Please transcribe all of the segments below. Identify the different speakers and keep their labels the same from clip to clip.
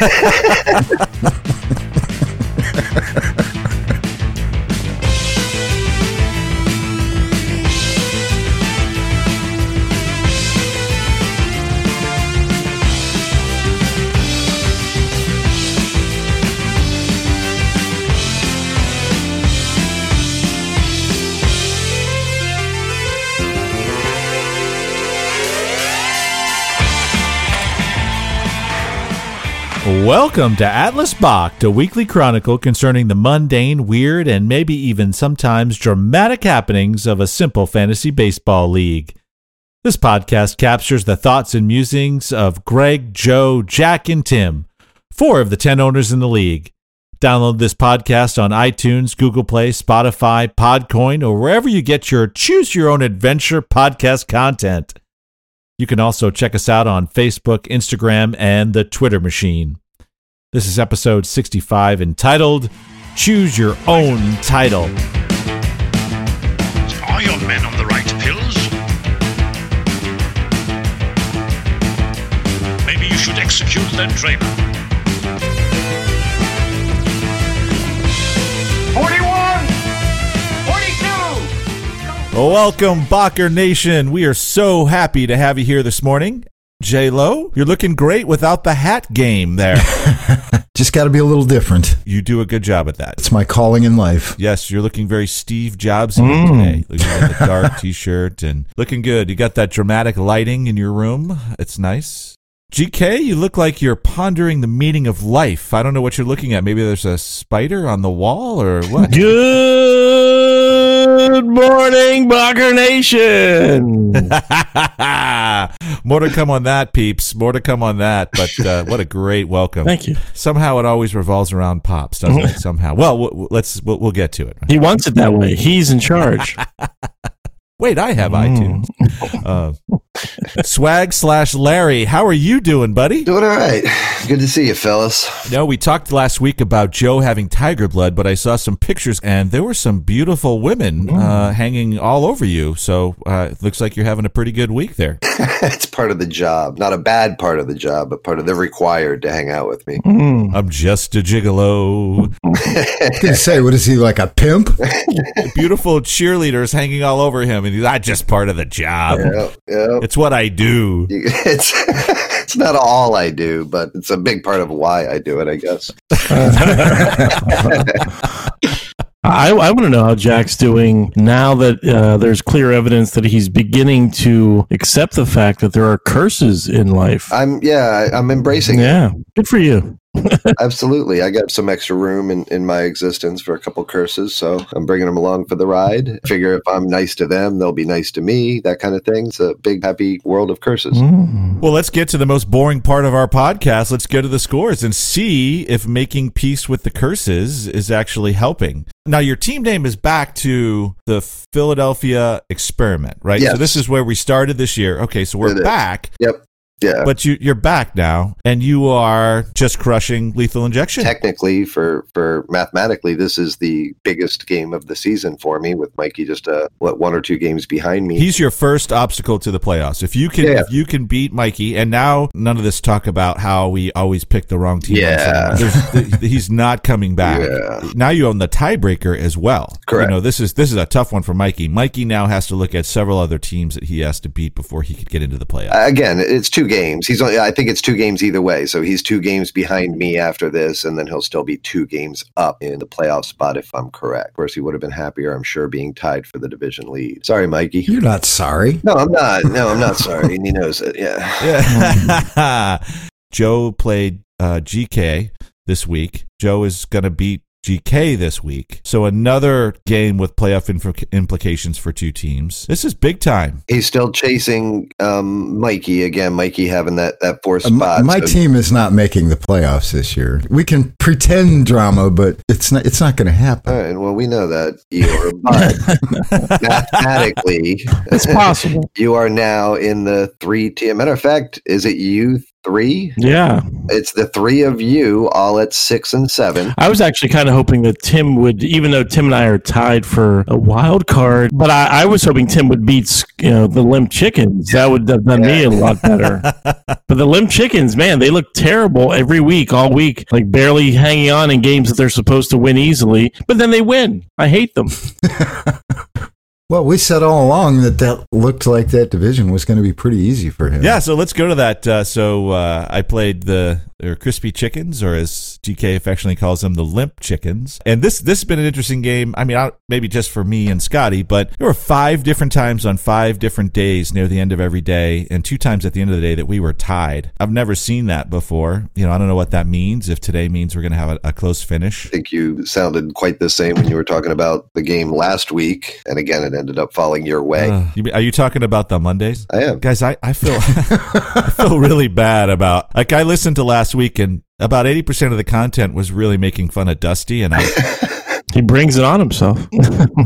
Speaker 1: ハハハハ! Welcome to Atlas Bach, a weekly chronicle concerning the mundane, weird, and maybe even sometimes dramatic happenings of a simple fantasy baseball league. This podcast captures the thoughts and musings of Greg, Joe, Jack, and Tim, four of the 10 owners in the league. Download this podcast on iTunes, Google Play, Spotify, Podcoin, or wherever you get your choose your own adventure podcast content. You can also check us out on Facebook, Instagram, and the Twitter machine. This is episode 65 entitled Choose Your Own Title.
Speaker 2: Are your men on the right pills? Maybe you should execute their trainer.
Speaker 3: 41! 42!
Speaker 1: Welcome, Bacher Nation. We are so happy to have you here this morning. J Lo, you're looking great without the hat game there.
Speaker 4: Just got to be a little different.
Speaker 1: you do a good job at that.
Speaker 4: It's my calling in life.
Speaker 1: Yes, you're looking very Steve Jobs mm. today. Looking at the dark t-shirt and looking good. You got that dramatic lighting in your room. It's nice. GK, you look like you're pondering the meaning of life. I don't know what you're looking at. Maybe there's a spider on the wall or what?
Speaker 5: Good morning, Blocker Nation.
Speaker 1: More to come on that, peeps. More to come on that. But uh, what a great welcome.
Speaker 5: Thank you.
Speaker 1: Somehow it always revolves around pops, doesn't it? Somehow. Well, w- let's we'll, we'll get to it.
Speaker 5: He wants it that way. He's in charge.
Speaker 1: Wait, I have iTunes. Uh, swag slash Larry, how are you doing, buddy?
Speaker 6: Doing all right. Good to see you, fellas.
Speaker 1: No, we talked last week about Joe having tiger blood, but I saw some pictures and there were some beautiful women uh, hanging all over you. So uh, it looks like you're having a pretty good week there.
Speaker 6: it's part of the job. Not a bad part of the job, but part of they're required to hang out with me.
Speaker 5: Mm.
Speaker 1: I'm just a gigolo.
Speaker 4: I was gonna say, what is he like a pimp?
Speaker 1: beautiful cheerleaders hanging all over him, and he's not just part of the job.
Speaker 6: Yeah, yeah.
Speaker 1: It's what I do.
Speaker 6: It's it's not all I do, but it's a big part of why I do it, I guess.
Speaker 5: I, I want to know how Jack's doing now that uh, there's clear evidence that he's beginning to accept the fact that there are curses in life.
Speaker 6: I'm yeah, I, I'm embracing it.
Speaker 5: Yeah, good for you.
Speaker 6: Absolutely. I got some extra room in, in my existence for a couple curses, so I'm bringing them along for the ride. Figure if I'm nice to them, they'll be nice to me, that kind of thing. It's a big, happy world of curses.
Speaker 5: Mm.
Speaker 1: Well, let's get to the most boring part of our podcast. Let's go to the scores and see if making peace with the curses is actually helping. Now, your team name is back to the Philadelphia Experiment, right? So this is where we started this year. Okay, so we're
Speaker 6: It is.
Speaker 1: back,
Speaker 6: Yep. Yeah.
Speaker 1: but you, you're back now, and you are just crushing lethal injection.
Speaker 6: technically for for mathematically this is the biggest game of the season for me with mikey just uh what one or two games behind me
Speaker 1: He's your first obstacle to the playoffs. If you can,
Speaker 6: Yeah.
Speaker 1: if you can beat Mikey, and now none of this talk about how we always pick the wrong team.
Speaker 6: Yeah.
Speaker 1: He's not coming back.
Speaker 6: Yeah.
Speaker 1: Now you own the tiebreaker as well.
Speaker 6: Correct.
Speaker 1: You know this is this is a tough one for Mikey. Mikey now has to look at several other teams that he has to beat before he could get into the playoffs.
Speaker 6: again it's two games. He's only i think it's two games either way. So he's two games behind me after this and then he'll still be two games up in the playoff spot if i'm correct. Of course he would have been happier i'm sure being tied for the division lead. Sorry mikey.
Speaker 4: You're not sorry.
Speaker 6: no i'm not. No i'm not sorry. And he knows it. Yeah.
Speaker 1: Yeah. Joe played uh, GK this week. Joe is going to beat GK this week. So another game with playoff inf- implications for two teams. This is big time.
Speaker 6: he's still chasing um mikey again mikey having that that fourth
Speaker 4: Uh, My,
Speaker 6: spot
Speaker 4: my
Speaker 6: so-
Speaker 4: team is not making the playoffs this year. We can pretend drama, but it's not. It's not going to happen.
Speaker 6: All right. Well, we know that you are, but mathematically,
Speaker 5: It's possible.
Speaker 6: you are now in the three team. Matter of fact, is it you three.
Speaker 5: Yeah.
Speaker 6: It's the three of you all at six and seven.
Speaker 5: I was actually kind of hoping that Tim would, even though Tim and I are tied for a wild card, but I, I was hoping Tim would beat, you know, the limp chickens. That would have done me a lot better. but the limp chickens, man, they look terrible every week, all week, like barely hanging on in games that they're supposed to win easily, but then they win. I hate them.
Speaker 4: Well, we said all along that that looked like that division was going to be pretty easy for him.
Speaker 1: Yeah, so let's go to that. Uh, so uh, I played the or crispy chickens, or as GK affectionately calls them, the limp chickens. And this this has been an interesting game. I mean, I, maybe just for me and Scotty, but there were five different times on five different days near the end of every day, and two times at the end of the day that we were tied. I've never seen that before. You know, I don't know what that means. If today means we're going to have a, a close finish.
Speaker 6: I think you sounded quite the same when you were talking about the game last week, and again, it ended up falling your way.
Speaker 1: Uh, you mean- are you talking about the Mondays?
Speaker 6: I am.
Speaker 1: Guys, I, I feel I feel really bad about like I listened to last week and about eighty percent of the content was really making fun of Dusty and I
Speaker 5: He brings it on himself.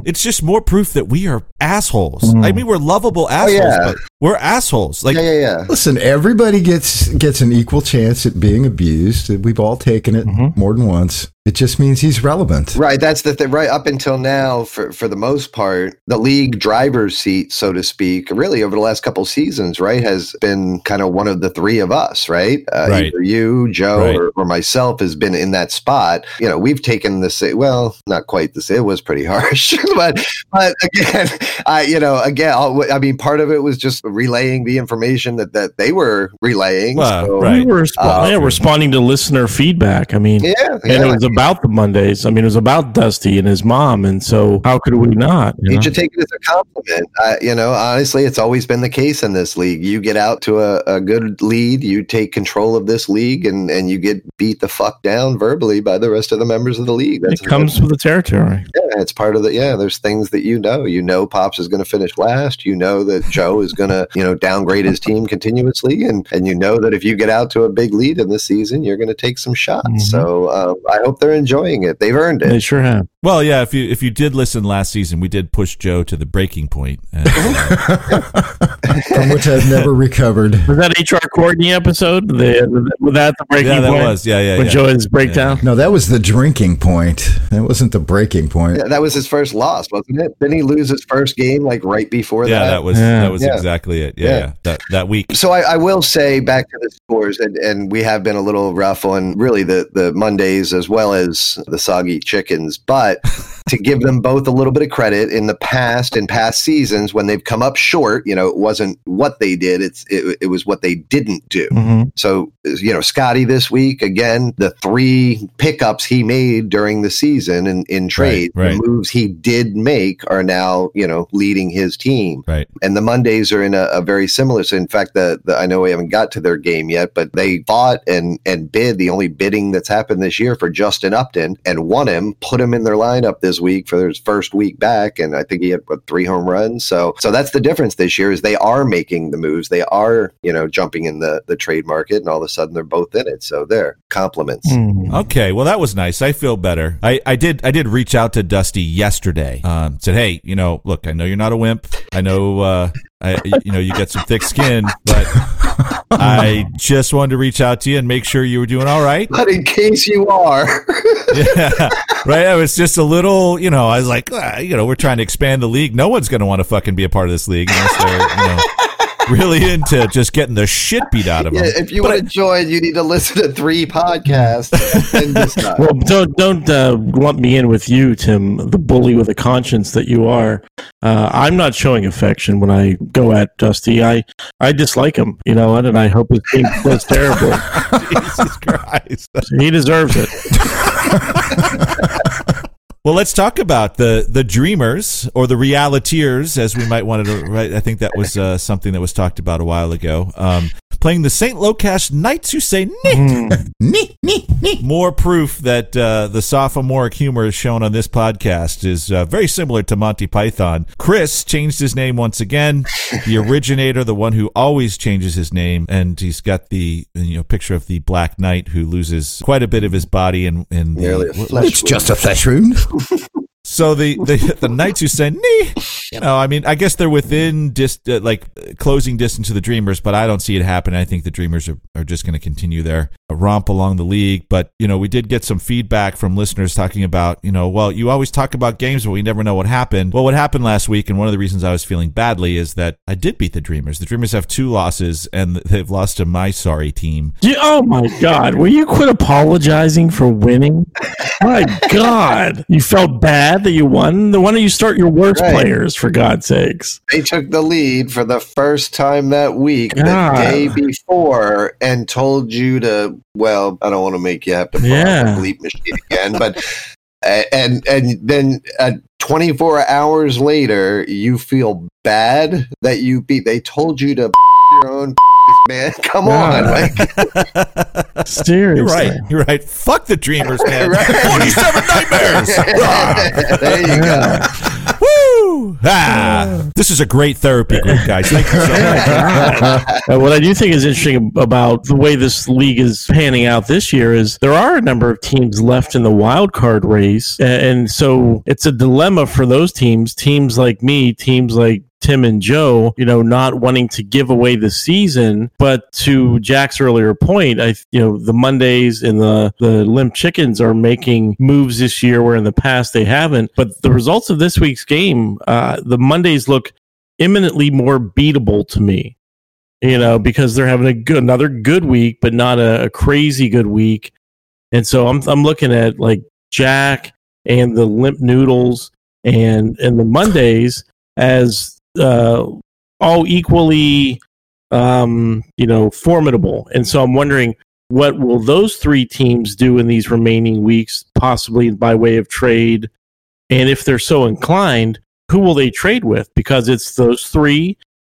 Speaker 1: it's just more proof that we are assholes. I mean we're lovable assholes,
Speaker 6: yeah.
Speaker 1: but we're assholes. Like
Speaker 6: yeah, yeah, yeah.
Speaker 4: Listen, everybody gets gets an equal chance at being abused. We've all taken it more than once. It just means he's relevant.
Speaker 6: Right, that's the thing. Right up until now, for for the most part, the league driver's seat, so to speak, really over the last couple seasons, right, has been kind of one of the three of us, right? Uh,
Speaker 1: Right.
Speaker 6: Either you, Joe,
Speaker 1: Right.
Speaker 6: or, or myself has been in that spot. You know, we've taken the sa- well, not quite the sa- It was pretty harsh, but but again, I you know again, I'll- I mean, part of it was just relaying the information that that they were relaying.
Speaker 1: Well,
Speaker 6: so-
Speaker 1: right.
Speaker 5: We were resp-
Speaker 6: Uh,
Speaker 5: yeah, responding to listener feedback. I mean,
Speaker 6: Yeah,
Speaker 5: and
Speaker 6: yeah.
Speaker 5: About the Mondays. I mean, it was about Dusty and his mom, and so how could we not? you
Speaker 6: You
Speaker 5: know?
Speaker 6: should take it as a compliment. Uh, you know, honestly, it's always been the case in this league. You get out to a, a good lead, you take control of this league, and, and you get beat the fuck down verbally by the rest of the members of the league.
Speaker 5: That's it comes with the territory.
Speaker 6: yeah, it's part of the yeah. There's things that you know. You know, Pops is going to finish last. You know that Joe is going to you know downgrade his team continuously, and and you know that if you get out to a big lead in this season, you're going to take some shots.
Speaker 5: Mhm.
Speaker 6: So um, I hope they're enjoying it. They've earned it.
Speaker 5: They sure have.
Speaker 1: well, yeah, if you if you did listen last season, we did push Joe to the breaking point. And, uh,
Speaker 4: From which I've never recovered.
Speaker 5: Was that HR Courtney episode? The, was that the breaking
Speaker 1: yeah, that
Speaker 5: point?
Speaker 1: was. Yeah, yeah,
Speaker 5: when
Speaker 1: yeah.
Speaker 5: Joe had his breakdown.
Speaker 4: No, that was the drinking point. That wasn't the breaking point.
Speaker 6: Yeah, that was his first loss, wasn't it? Didn't he lose his first game like right before
Speaker 1: Yeah,
Speaker 6: that?
Speaker 1: that was
Speaker 5: Yeah.
Speaker 1: that was
Speaker 6: Yeah.
Speaker 1: exactly it. Yeah,
Speaker 6: Yeah.
Speaker 1: yeah. That that week.
Speaker 6: So I, I will say back to the scores, and, and we have been a little rough on really the, the Mondays as well as the soggy chickens. But to give them both a little bit of credit in the past in past seasons when they've come up short, you know, it wasn't what they did; it's it, it was what they didn't do.
Speaker 5: Mhm.
Speaker 6: So, you know, Scotty this week, again, the three pickups he made during the season in, in trade,
Speaker 1: right.
Speaker 6: the moves he did make are now, you know, leading his team.
Speaker 1: Right.
Speaker 6: And the Mondays are in a, a very similar. So, in fact, the, the I know we haven't got to their game yet, but they fought and and bid the only bidding that's happened this year for Justin Upton and won him, put him in their lineup this week for his first week back, and I think he had what three home runs. So, so that's the difference this year is they are making the moves, they are you know jumping in the the trade market, and all of a sudden they're both in it. So there, compliments.
Speaker 5: Mm.
Speaker 1: Okay, well that was nice. I feel better. I, I did I did reach out to Dusty yesterday. Um, said, hey, you know, look, I know you're not a wimp. I know, uh, I you know you got some thick skin, but I just wanted to reach out to you and make sure you were doing all right.
Speaker 6: But in case you are,
Speaker 1: Yeah, right. I was just a little, you know, I was like, ah, you know, we're trying to expand the league. No one's going to want to fucking be a part of this league unless they're, you know, really into just getting the shit beat out of
Speaker 6: yeah,
Speaker 1: them.
Speaker 6: if you
Speaker 1: But
Speaker 6: want to join, you need to listen to three podcasts.
Speaker 5: Well, don't don't uh, lump me in with you, Tim, the bully with a conscience that you are. Uh, I'm not showing affection when I go at Dusty. I I dislike him, you know, what? and I hope his team was terrible.
Speaker 1: Jesus Christ.
Speaker 5: He deserves it.
Speaker 1: Well, let's talk about the the dreamers or the realiteers, as we might want to. Right, I think that was uh, something that was talked about a while ago. Um, playing the Saint Locash Knights, who say Nick.
Speaker 5: Mm.
Speaker 4: Nee, nee.
Speaker 1: More proof that uh, the sophomoric humor shown on this podcast is uh, very similar to Monty Python. Chris changed his name once again. The originator, the one who always changes his name, and he's got the you know picture of the Black Knight who loses quite a bit of his body in in the,
Speaker 6: Nearly a flesh
Speaker 4: It's just a flesh wound.
Speaker 1: So the, the the Knights who say, nee, you know, I mean, I guess they're within dis- uh, like closing distance to the Dreamers, but I don't see it happen. I think the Dreamers are, are just going to continue their romp along the league. But you know, we did get some feedback from listeners talking about, you know, well, you always talk about games, but we never know what happened. Well, what happened last week, and one of the reasons I was feeling badly is that I did beat the Dreamers. The Dreamers have two losses, and they've lost to my sorry team.
Speaker 5: Yeah, oh my God! Will you quit apologizing for winning? My God, you felt bad that you won. Why don't you start your worst
Speaker 6: Right.
Speaker 5: players for God's sakes?
Speaker 6: They took the lead for the first time that week,
Speaker 5: God.
Speaker 6: the day before, and told you to. Well, I don't want to make you have to
Speaker 5: Yeah.
Speaker 6: the bleep machine again, but and and then uh, 24 hours later, you feel bad that you beat. They told you to your own man. Come on,
Speaker 5: Yeah.
Speaker 6: like
Speaker 5: Seriously,
Speaker 1: You're right. You're right. Fuck the Dreamers, man.
Speaker 6: Right.
Speaker 1: 47 nightmares.
Speaker 6: there you go.
Speaker 1: Woo! Ah, this is a great therapy group, guys. Thank you so much.
Speaker 5: What I do think is interesting about the way this league is panning out this year is there are a number of teams left in the wild card race, and so it's a dilemma for those teams. Teams like me, teams like Tim and Joe, you know, not wanting to give away the season, but to Jack's earlier point, I, you know, the Mondays and the the limp chickens are making moves this year where in the past they haven't. But the results of this week's game, uh, the Mondays look imminently more beatable to me you know, because they're having a good, another good week, but not a, a crazy good week. And so I'm I'm looking at like Jack and the Limp Noodles and and the Mondays as uh, all equally, um, you know, formidable. And so I'm wondering what will those three teams do in these remaining weeks, possibly by way of trade, and if they're so inclined, who will they trade with? Because it's those three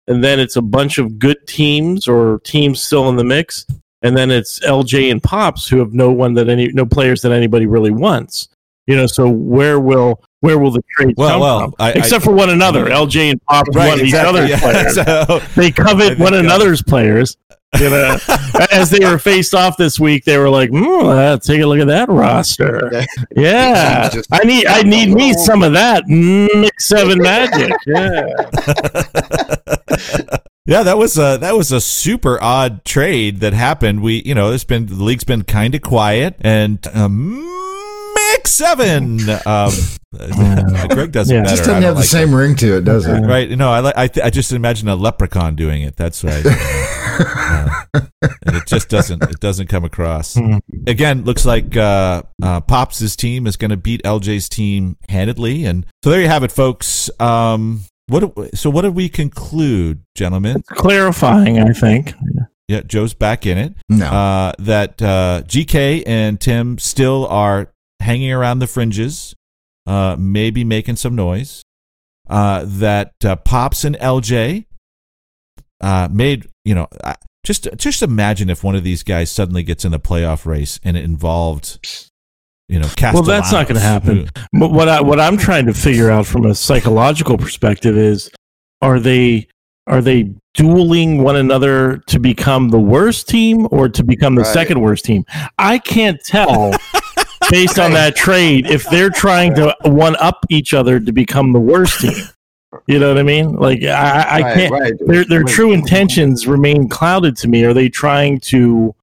Speaker 5: and then it's a bunch of good teams or teams still in the mix, and then it's LJ and Pops who have no one that any no players that anybody really wants. You know, so where will where will the trade
Speaker 1: Well,
Speaker 5: come
Speaker 1: well,
Speaker 5: from?
Speaker 1: I- I-
Speaker 5: Except for one another, LJ and Pops want each other's
Speaker 1: yeah.
Speaker 5: players.
Speaker 1: So-
Speaker 5: They covet
Speaker 1: think,
Speaker 5: one
Speaker 1: uh,
Speaker 5: another's players. You know, as they were faced off this week, they were like, mm, uh, "Take a look at that roster. Yeah, I need I need me some of that mix seven magic. Yeah,
Speaker 1: Yeah, that was a that was a super odd trade that happened. We, you know, it's been the league's been kind of quiet, and um, mix seven. Um, Greg does it
Speaker 5: Yeah.
Speaker 1: better.
Speaker 4: Just
Speaker 1: I
Speaker 4: doesn't
Speaker 1: don't
Speaker 4: have the
Speaker 1: like
Speaker 4: same ring to it, does it?
Speaker 1: it. right. No, I, li- I th- I just imagine a leprechaun doing it. That's right. Uh, and it just doesn't it doesn't come across.
Speaker 5: Hmm.
Speaker 1: Again, looks like uh, uh, Pops' team is going to beat LJ's team handedly, and so there you have it, folks. Um, what do- so what did we conclude, gentlemen?
Speaker 5: clarifying. I think.
Speaker 1: Yeah, Joe's back in it.
Speaker 4: No.
Speaker 1: Uh, that uh, GK and Tim still are hanging around the fringes, uh, maybe making some noise. Uh, that uh, Pops and LJ uh, made, you know, uh, just just imagine if one of these guys suddenly gets in the playoff race and it involved, you know,
Speaker 5: Well, that's not going to
Speaker 1: Castellanos,
Speaker 5: happen. But what I what I'm trying to figure out from a psychological perspective is, are they are they dueling one another to become the worst team or to become the
Speaker 6: Right.
Speaker 5: second worst team? I can't tell based on that trade if they're trying to one up each other to become the worst team. You know what I mean? Like I, I
Speaker 6: Right,
Speaker 5: can't.
Speaker 6: right.
Speaker 5: Their their true intentions remain clouded to me. Are they trying to,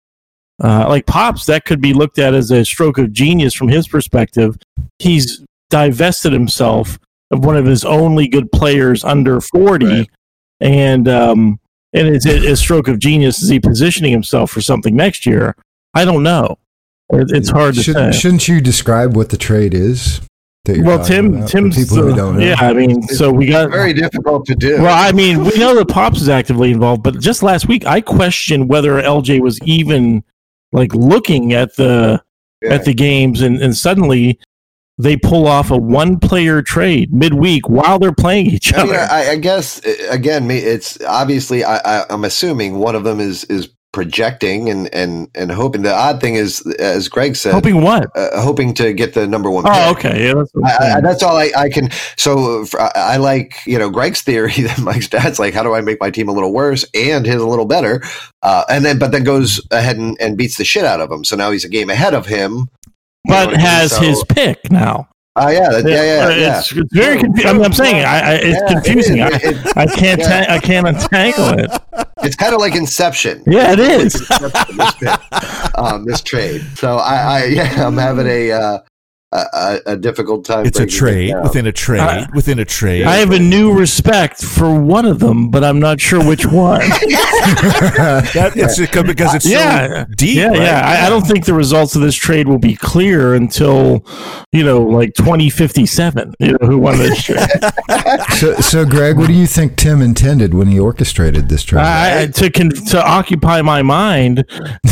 Speaker 5: uh, like Pops? That could be looked at as a stroke of genius from his perspective. He's divested himself of one of his only good players under forty,
Speaker 6: Right.
Speaker 5: and um, and is it a stroke of genius? Is he positioning himself for something next year? I don't know. It- It's hard to
Speaker 4: Should,
Speaker 5: say.
Speaker 4: Shouldn't you describe what the trade is? that you're
Speaker 5: well,
Speaker 4: talking
Speaker 5: Tim,
Speaker 4: about for
Speaker 5: Tim's
Speaker 4: people who don't know.
Speaker 5: yeah. I mean, so we got
Speaker 6: Very difficult to do.
Speaker 5: Well, I mean, we know that Pops is actively involved, but just last week, I questioned whether LJ was even like looking at the
Speaker 6: Yeah.
Speaker 5: at the games, and, and suddenly they pull off a one player trade midweek while they're playing each
Speaker 6: I, mean,
Speaker 5: other.
Speaker 6: I, I guess uh, again, me- it's obviously I, I, I'm assuming one of them is is projecting and and and hoping. The odd thing is, as Greg said,
Speaker 5: Hoping what?
Speaker 6: uh, hoping to get the number one.
Speaker 5: Oh, okay. Yeah, that's,
Speaker 6: I, I, that's all I, I can. So I, I like you know Greg's theory that Mike's dad's like, how do I make my team a little worse and his a little better, uh, and then but then goes ahead and, and beats the shit out of him. So now he's a game ahead of him. You know
Speaker 5: but
Speaker 6: I mean?
Speaker 5: has
Speaker 6: So-
Speaker 5: his pick now.
Speaker 6: Oh yeah, that, yeah, yeah, yeah.
Speaker 5: It's, it's very confusing. I'm, I'm saying I, I, it's
Speaker 6: Yeah,
Speaker 5: confusing.
Speaker 6: is.
Speaker 5: I,
Speaker 6: It-
Speaker 5: I can't
Speaker 6: yeah.
Speaker 5: ta- I can't untangle it.
Speaker 6: It's kind of like Inception.
Speaker 5: Yeah, it is.
Speaker 6: This, um, this trade. So I, I, yeah, I'm having a uh, a, a, a difficult time.
Speaker 1: It's a
Speaker 6: breaking it
Speaker 1: trade within a trade
Speaker 5: I-
Speaker 1: within a trade.
Speaker 5: I have a new respect for one of them, but I'm not sure which one.
Speaker 1: That- it's because it's
Speaker 5: Yeah.
Speaker 1: so deep.
Speaker 5: yeah,
Speaker 1: right?
Speaker 5: yeah. I, I don't think the results of this trade will be clear until, you know, like 2057. You know, who won this trade?
Speaker 4: so, so, Greg, what do you think Tim intended when he orchestrated this trade?
Speaker 5: I, to con- to occupy my mind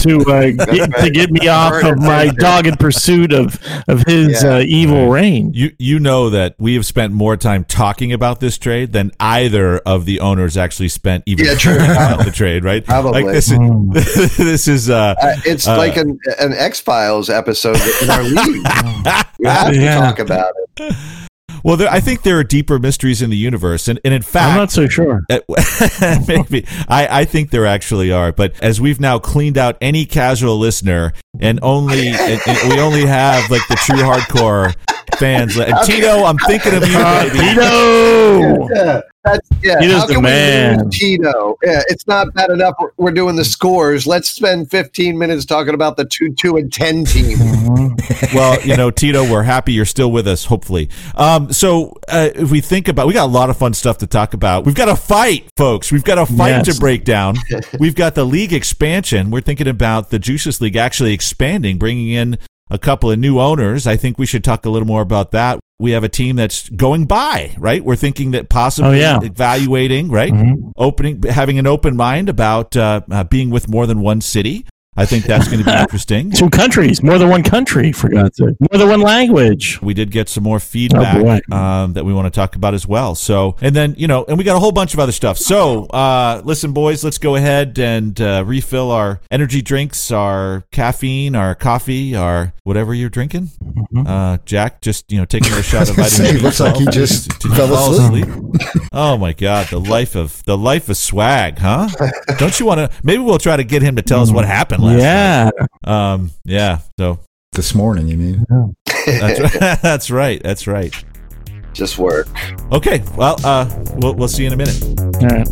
Speaker 5: to uh, get, to get me off of my dogged pursuit of of his
Speaker 6: Yeah.
Speaker 5: uh, evil reign.
Speaker 1: You you know that we have spent more time talking about this trade than either of the owners actually spent even
Speaker 6: Yeah, true.
Speaker 1: about the trade, right?
Speaker 6: Probably.
Speaker 1: Like this is this is uh,
Speaker 6: Uh, it's
Speaker 1: Uh,
Speaker 6: like an an X Files episode in our league. We have to talk about it.
Speaker 1: Well, there, I think there are deeper mysteries in the universe, and, and in fact, I'm
Speaker 5: not so sure.
Speaker 1: Maybe I, I think there actually are, but as we've now cleaned out any casual listener, and only and, and we only have like the true hardcore fans. And Tito, I'm thinking of you,
Speaker 5: Uh,
Speaker 1: baby.
Speaker 5: Tito!
Speaker 6: Yeah, that's yeah.
Speaker 5: Tito's
Speaker 6: How
Speaker 5: the
Speaker 6: can we
Speaker 5: man.
Speaker 6: lose Tito? Yeah, it's not bad enough. We're, we're doing the scores. Let's spend 15 minutes talking about the two, two, and ten team.
Speaker 1: well, you know, Tito, we're happy you're still with us. Hopefully, um, so uh, if we think about, we got a lot of fun stuff to talk about. We've got a fight, folks. We've got a fight
Speaker 5: Yes.
Speaker 1: to break down. We've got the league expansion. We're thinking about the Juices League actually expanding, bringing in a couple of new owners. I think we should talk a little more about that. We have a team that's going by, right? We're thinking that possibly
Speaker 5: Oh, yeah.
Speaker 1: evaluating, right?
Speaker 5: Mhm.
Speaker 1: Opening, having an open mind about uh, uh, being with more than one city. I think that's going to be interesting.
Speaker 5: Two countries, more than one country, for God's sake. More than one language.
Speaker 1: We did get some more
Speaker 5: Oh,
Speaker 1: feedback
Speaker 5: boy.
Speaker 1: um, that we want to talk about as well. So, and then you know, and we got a whole bunch of other stuff. So, uh, listen, boys, let's go ahead and uh, refill our energy drinks, our caffeine, our coffee, our whatever you're drinking.
Speaker 5: Mm-hmm.
Speaker 1: Uh, Jack, just you know, taking a shot of vitamin B12.
Speaker 4: looks like he just
Speaker 1: Did you
Speaker 4: fell
Speaker 1: fall
Speaker 4: asleep.
Speaker 1: Oh my God, the life of the life of swag, huh? Don't you want to? Maybe we'll try to get him to tell us what happened last
Speaker 5: Yeah.
Speaker 1: night. Um, yeah. So
Speaker 4: This morning, you mean?
Speaker 1: that's right. that's right. That's right.
Speaker 6: Just work.
Speaker 1: Okay. Well, uh, we'll we'll see you in a minute.
Speaker 5: All right.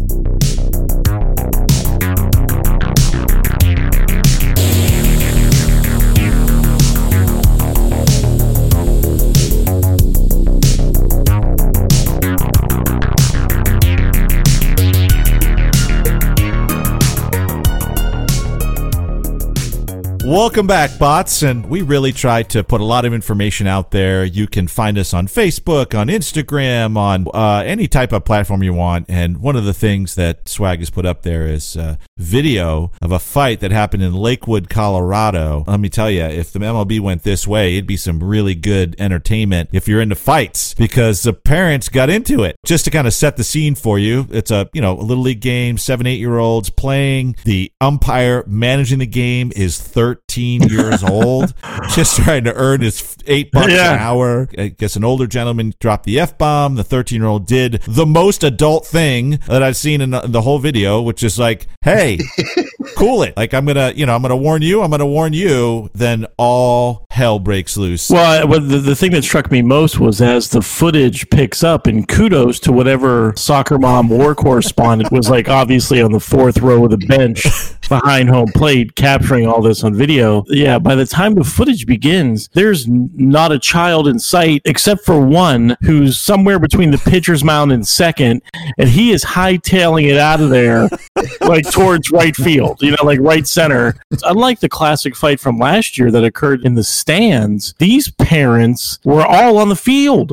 Speaker 1: Welcome back, bots. And we really try to put a lot of information out there. You can find us on Facebook, on Instagram, on uh, any type of platform you want. And one of the things that Swag has put up there is video of a fight that happened in Lakewood, Colorado. Let me tell you, if the MLB went this way, it'd be some really good entertainment if you're into fights because the parents got into it. Just to kind of set the scene for you, it's a you know a little league game, seven eight year olds playing. The umpire managing the game is 13 years old, just trying to earn his eight bucks
Speaker 5: Yeah.
Speaker 1: an hour. I guess an older gentleman dropped the f bomb. The 13 year old did the most adult thing that I've seen in the, in the whole video, which is like, hey, cool it. Like I'm gonna, you know, I'm gonna warn you. I'm gonna warn you. Then all hell breaks loose.
Speaker 5: Well, I- well the, the thing that struck me most was as the footage picks up, and kudos to whatever soccer mom war correspondent was like, obviously on the fourth row of the bench behind home plate, capturing all this on video. Yeah, by the time the footage begins, there's not a child in sight except for one who's somewhere between the pitcher's mound and second, and he is hightailing it out of there like towards right field, you know, like right center. Unlike the classic fight from last year that occurred in the stands, these parents were all on the field.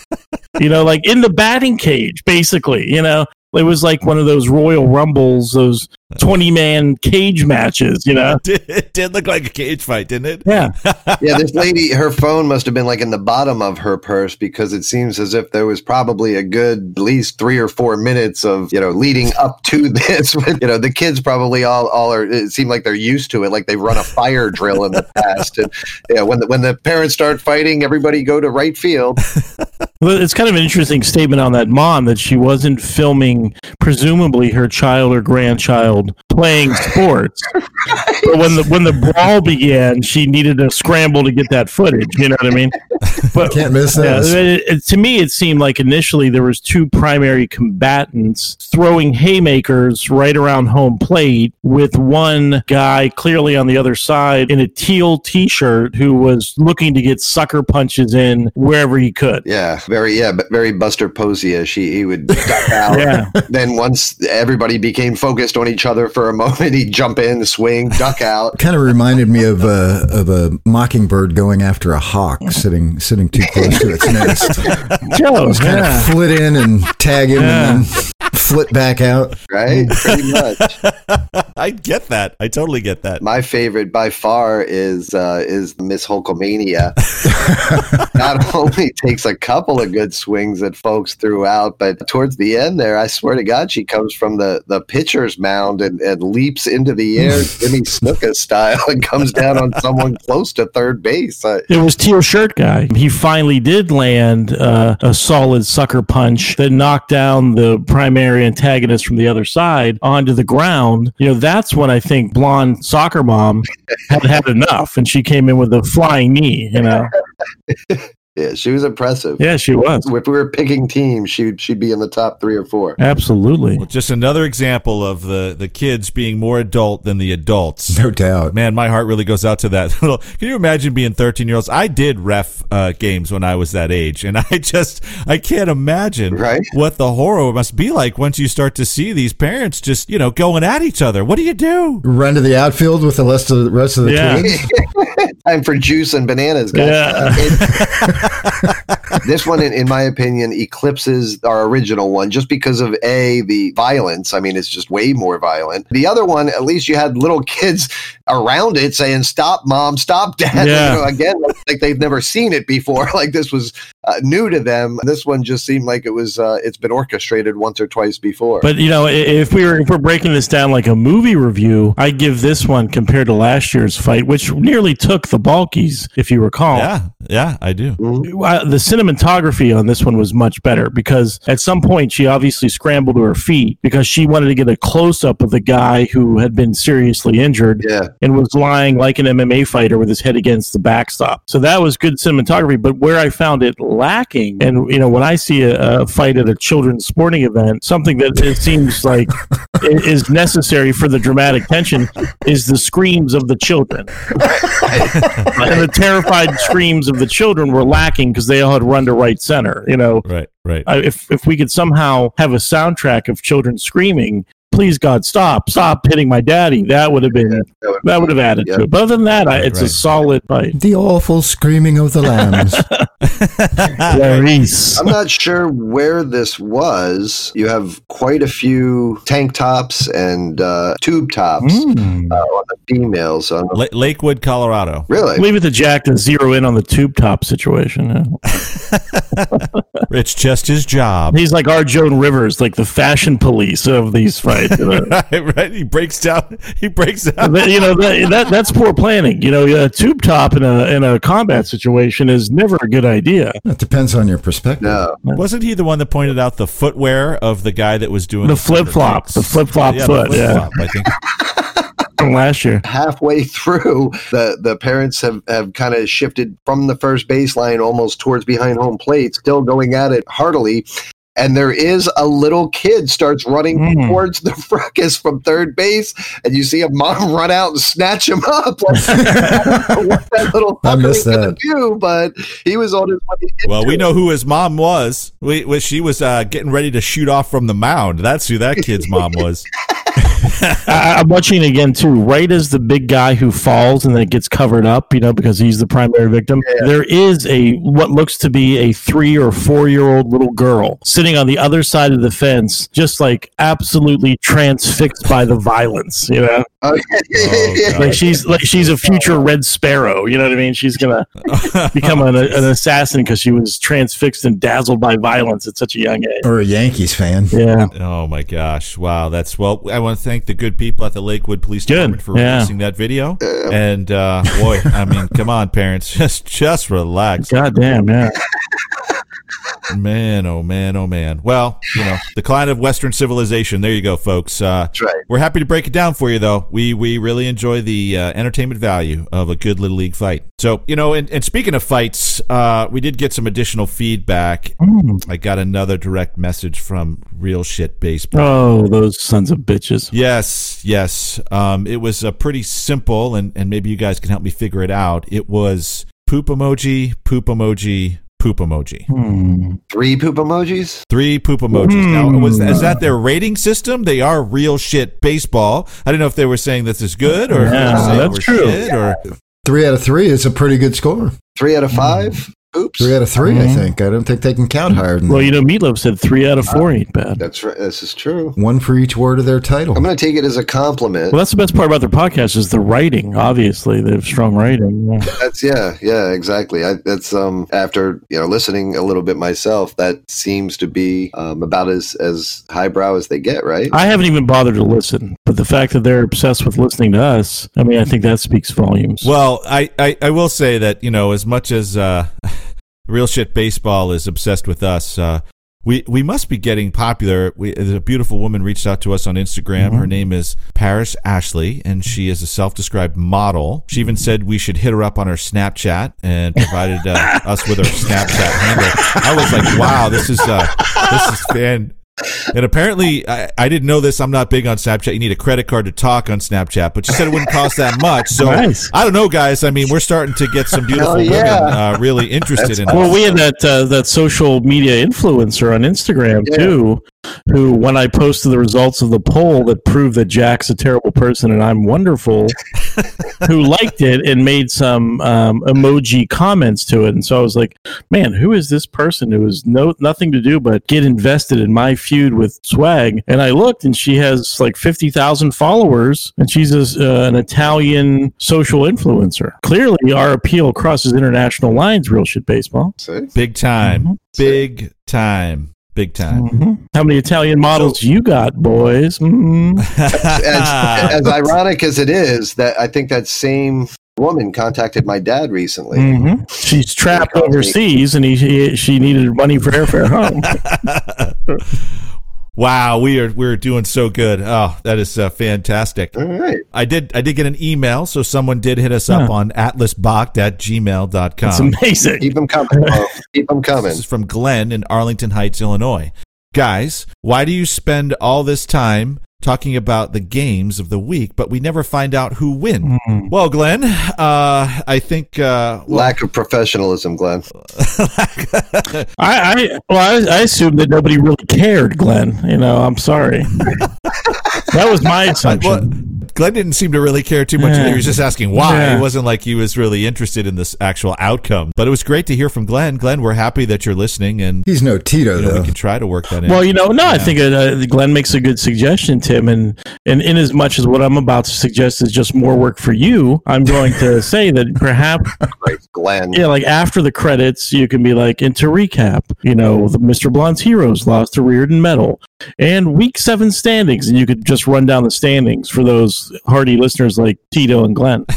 Speaker 5: you know, like in the batting cage, basically, you know. It was like one of those Royal Rumbles, those 20 man cage matches, you know?
Speaker 1: it did look like a cage fight, didn't it?
Speaker 5: Yeah.
Speaker 6: Yeah, this lady, her phone must have been like in the bottom of her purse because it seems as if there was probably a good at least three or four minutes of you know leading up to this. But, you know, the kids probably all all are. It seemed like they're used to it, like they've run a fire drill in the past. And yeah, when the when the parents start fighting, everybody go to right field.
Speaker 5: Well, it's kind of an interesting statement on that mom that she wasn't filming, presumably her child or grandchild playing sports. But when the when the brawl began, she needed to scramble to get that footage. You know what I mean? But
Speaker 4: Can't miss
Speaker 5: yeah,
Speaker 4: this.
Speaker 5: it- it- to me, it seemed like initially there was two primary combatants throwing haymakers right around home plate, with one guy clearly on the other side in a teal T-shirt who was looking to get sucker punches in wherever he could.
Speaker 6: Yeah, very yeah, but very Buster Posey-ish. He, he would duck out.
Speaker 5: Yeah.
Speaker 6: Then once everybody became focused on each other for a moment, he'd jump in, swing, duck out.
Speaker 4: Kind of reminded me of a of a mockingbird going after a hawk sitting sitting too close to its nest.
Speaker 5: Joe,
Speaker 4: Kind
Speaker 5: yeah.
Speaker 4: of flit in and tag him
Speaker 5: Yeah.
Speaker 4: and then flit back out.
Speaker 6: Right, pretty much.
Speaker 1: I get that. I totally get that.
Speaker 6: My favorite by far is uh, is Miss Hulkamania. Not only takes a couple of good swings at folks throughout, but towards the end there, I swear to God, she comes from the, the pitcher's mound and, and leaps into the air, Jimmy Snuka style, and comes down on someone close to third base. Uh,
Speaker 5: It was teal shirt guy. He finally did land uh, a solid sucker punch that knocked down the primary antagonist from the other side onto the ground. You know, that's when I think blonde soccer mom had had enough, and she came in with a flying knee. You know,
Speaker 6: yeah, she was impressive.
Speaker 5: yeah, she was
Speaker 6: If we were picking teams, she'd she'd be in the top three or four.
Speaker 5: absolutely.
Speaker 1: Well, just another example of the, the kids being more adult than the adults.
Speaker 4: No doubt.
Speaker 1: Man, my heart really goes out to that. Can you imagine being 13 year olds? I did ref uh, games when I was that age, and I just I can't imagine
Speaker 6: Right.
Speaker 1: what the horror must be like once you start to see these parents just you know going at each other. What do you do?
Speaker 4: Run to the outfield with the rest of the rest of the
Speaker 5: Yeah.
Speaker 4: kids.
Speaker 6: Time for juice and bananas, guys.
Speaker 5: Yeah.
Speaker 6: It- this one, in, in my opinion, eclipses our original one just because of a the violence. I mean, it's just way more violent. The other one, at least you had little kids around it saying, "Stop, mom! Stop, dad!"
Speaker 5: Yeah.
Speaker 6: You know, again, like they've never seen it before. Like this was uh, new to them. This one just seemed like it was. Uh, it's been orchestrated once or twice before.
Speaker 5: But you know, if we were if we're breaking this down like a movie review, I give this one compared to last year's fight, which nearly took the Balkies, if you recall.
Speaker 1: Yeah, yeah, I do.
Speaker 5: Uh, the cinematography on this one was much better because at some point she obviously scrambled to her feet because she wanted to get a close up of the guy who had been seriously injured
Speaker 6: yeah,
Speaker 5: and was lying like an MMA fighter with his head against the backstop. So that was good cinematography. But where I found it lacking, and you know, when I see a, a fight at a children's sporting event, something that it seems like i- is necessary for the dramatic tension is the screams of the children. and the terrified screams of the children were lacking because they all had run to right center. You know,
Speaker 1: Right, right.
Speaker 5: I, if if we could somehow have a soundtrack of children screaming, "Please God, stop! Stop hitting my daddy!" That would have been that would have added
Speaker 6: Yeah.
Speaker 5: to it. But other than that, I, it's a solid fight.
Speaker 4: The awful screaming of the lambs.
Speaker 5: Clarice.
Speaker 6: I'm not sure where this was. You have quite a few tank tops and uh, tube tops
Speaker 5: Mm.
Speaker 6: uh, on the females. On I don't know-
Speaker 1: La- Lakewood, Colorado.
Speaker 6: really?
Speaker 5: Leave it to Jack to zero in on the tube top situation.
Speaker 1: It's just his job.
Speaker 5: He's like our Joan Rivers, like the fashion police of these fights. you know.
Speaker 1: right, right. He breaks down. He breaks down.
Speaker 5: That- you know that, that that's poor planning. You know, a tube top in a in a combat situation is never a good idea.
Speaker 4: It depends on your perspective.
Speaker 6: No.
Speaker 1: Wasn't he the one that pointed out the footwear of the guy that was doing
Speaker 5: The flip-flop, the flip-flop
Speaker 1: Yeah,
Speaker 5: foot, yeah.
Speaker 1: flip-flop, I think.
Speaker 5: From last year,
Speaker 6: Halfway through, the, the parents have, have kind of shifted from the first baseline almost towards behind home plate, still going at it heartily. And there is a little kid starts running
Speaker 5: Mm.
Speaker 6: towards the fracas from third base, and you see a mom run out and snatch him up. Like, I what that little
Speaker 4: I
Speaker 6: fucker
Speaker 4: missed
Speaker 6: was gonna
Speaker 4: that.
Speaker 6: do, but he was on his way.
Speaker 1: Well, we
Speaker 6: it.
Speaker 1: know who his mom was. We, we, she was uh, getting ready to shoot off from the mound. That's who that kid's mom was.
Speaker 5: I, I'm watching it again too. Right as the big guy who falls and then it gets covered up, you know, because he's the primary victim. There is a what looks to be a three or four year old little girl sitting on the other side of the fence, just like absolutely transfixed by the violence. You know,
Speaker 6: Oh, yeah, yeah, yeah, yeah.
Speaker 5: like she's like she's a future Red Sparrow. You know what I mean? She's gonna become an, an assassin because she was transfixed and dazzled by violence at such a young age.
Speaker 4: Or a Yankees fan.
Speaker 5: Yeah.
Speaker 1: Oh my gosh! Wow, that's well. I want to thank the good people at the Lakewood Police
Speaker 5: Good,
Speaker 1: Department for
Speaker 5: yeah.
Speaker 1: releasing that video. And uh, boy, I mean, come on, parents, just just relax.
Speaker 5: God damn. Yeah.
Speaker 1: Man, oh man, oh man. Well, you know, decline of Western civilization. There you go, folks. Uh,
Speaker 6: That's right.
Speaker 1: we're happy to break it down for you, though. We we really enjoy the uh, entertainment value of a good little league fight. So, you know, and, and speaking of fights, uh, we did get some additional feedback. I got another direct message from Real Shit Baseball.
Speaker 5: Oh, those sons of bitches.
Speaker 1: Yes, yes. Um, it was a pretty simple, and, and maybe you guys can help me figure it out. It was poop emoji, poop emoji, poop emoji.
Speaker 5: Hmm.
Speaker 6: Three poop emojis.
Speaker 1: Three poop emojis. Now, was is that their rating system? They are real shit baseball. I don't know if they were saying this is good or if
Speaker 5: Yeah, that's
Speaker 1: we're
Speaker 5: true.
Speaker 1: shit or
Speaker 4: Three out of three is a pretty good score.
Speaker 6: Three out of five. Oops.
Speaker 4: Three out of 3 I think. I don't think they can count higher than
Speaker 5: Well,
Speaker 4: that.
Speaker 5: Well, you know, Meatloaf said three out of four ain't bad.
Speaker 6: That's right. This is true.
Speaker 4: One for each word of their title.
Speaker 6: I'm going to take it as a compliment.
Speaker 5: Well, that's the best part about their podcast is the writing. Obviously, they have strong writing. Yeah.
Speaker 6: That's yeah, yeah, exactly. I, that's um after you know listening a little bit myself. That seems to be um, about as as highbrow as they get, right?
Speaker 5: I haven't even bothered to listen, but the fact that they're obsessed with listening to us, I mean, I think that speaks volumes.
Speaker 1: Well, I, I, I will say that, you know, as much as uh, Real Shit Baseball is obsessed with us, uh, we, we must be getting popular. We, a beautiful woman reached out to us on Instagram. Her name is Paris Ashley, and she is a self described model. She even said we should hit her up on her Snapchat and provided uh, us with her Snapchat handle. I was like, wow, this is, uh, this is fan. And apparently, I, I didn't know this. I'm not big on Snapchat. You need a credit card to talk on Snapchat, but she said it wouldn't cost that much. So
Speaker 5: Nice.
Speaker 1: I don't know, guys. I mean, we're starting to get some beautiful
Speaker 6: yeah.
Speaker 1: women uh, really interested in
Speaker 5: Well,
Speaker 1: us.
Speaker 5: we had that uh, that social media influencer on Instagram
Speaker 6: Yeah.
Speaker 5: too, who when I posted the results of the poll that proved that Jack's a terrible person and I'm wonderful, who liked it and made some um, emoji comments to it, and so I was like, man, who is this person who has no nothing to do but get invested in my feud with Swag? And I looked, and she has like fifty thousand followers, and she's a, uh, an Italian social influencer. Clearly, our appeal crosses international lines. Real shit baseball.
Speaker 6: See?
Speaker 1: Big time. Big time. Big time.
Speaker 5: Mhm. How many Italian models you got, boys? Mhm.
Speaker 6: As, as ironic as it is, that I think that same woman contacted my dad recently.
Speaker 5: Mhm. She's trapped overseas, and he, he she needed money for airfare home.
Speaker 1: Wow, we are we're doing so good. Oh, that is uh, fantastic.
Speaker 6: All right.
Speaker 1: I did I did get an email, so someone did hit us up
Speaker 5: Yeah.
Speaker 1: on atlasbocht at gmail.com.
Speaker 5: It's amazing.
Speaker 6: Keep them coming. Bo. Keep them coming.
Speaker 1: This is from Glenn in Arlington Heights, Illinois. Guys, why do you spend all this time talking about the games of the week, but we never find out who win?
Speaker 5: Hmm.
Speaker 1: Well, Glenn, uh, I think uh, well,
Speaker 6: Lack of professionalism, Glenn.
Speaker 5: I, I well, I, I assumed that nobody really cared, Glenn. You know, I'm sorry. that was my
Speaker 1: well,
Speaker 5: assumption.
Speaker 1: Glenn didn't seem to really care too much.
Speaker 5: Yeah.
Speaker 1: He was just asking why.
Speaker 5: Yeah.
Speaker 1: It wasn't like he was really interested in this actual outcome. But it was great to hear from Glenn. Glenn, we're happy that you're listening, and
Speaker 4: He's no Tito,
Speaker 1: you know, we can try to work that in.
Speaker 5: Well, you know, no, I think uh, Glenn makes a good suggestion, Tim, and and in as much as what I'm about to suggest is just more work for you, I'm going to say that perhaps
Speaker 6: Right, Glenn.
Speaker 5: Yeah, like after the credits, you can be like, and to recap, you know, the Mr. Blonde's Heroes lost to Rearden Metal and week seven standings. And you could just run down the standings for those hardy listeners like Tito and Glenn.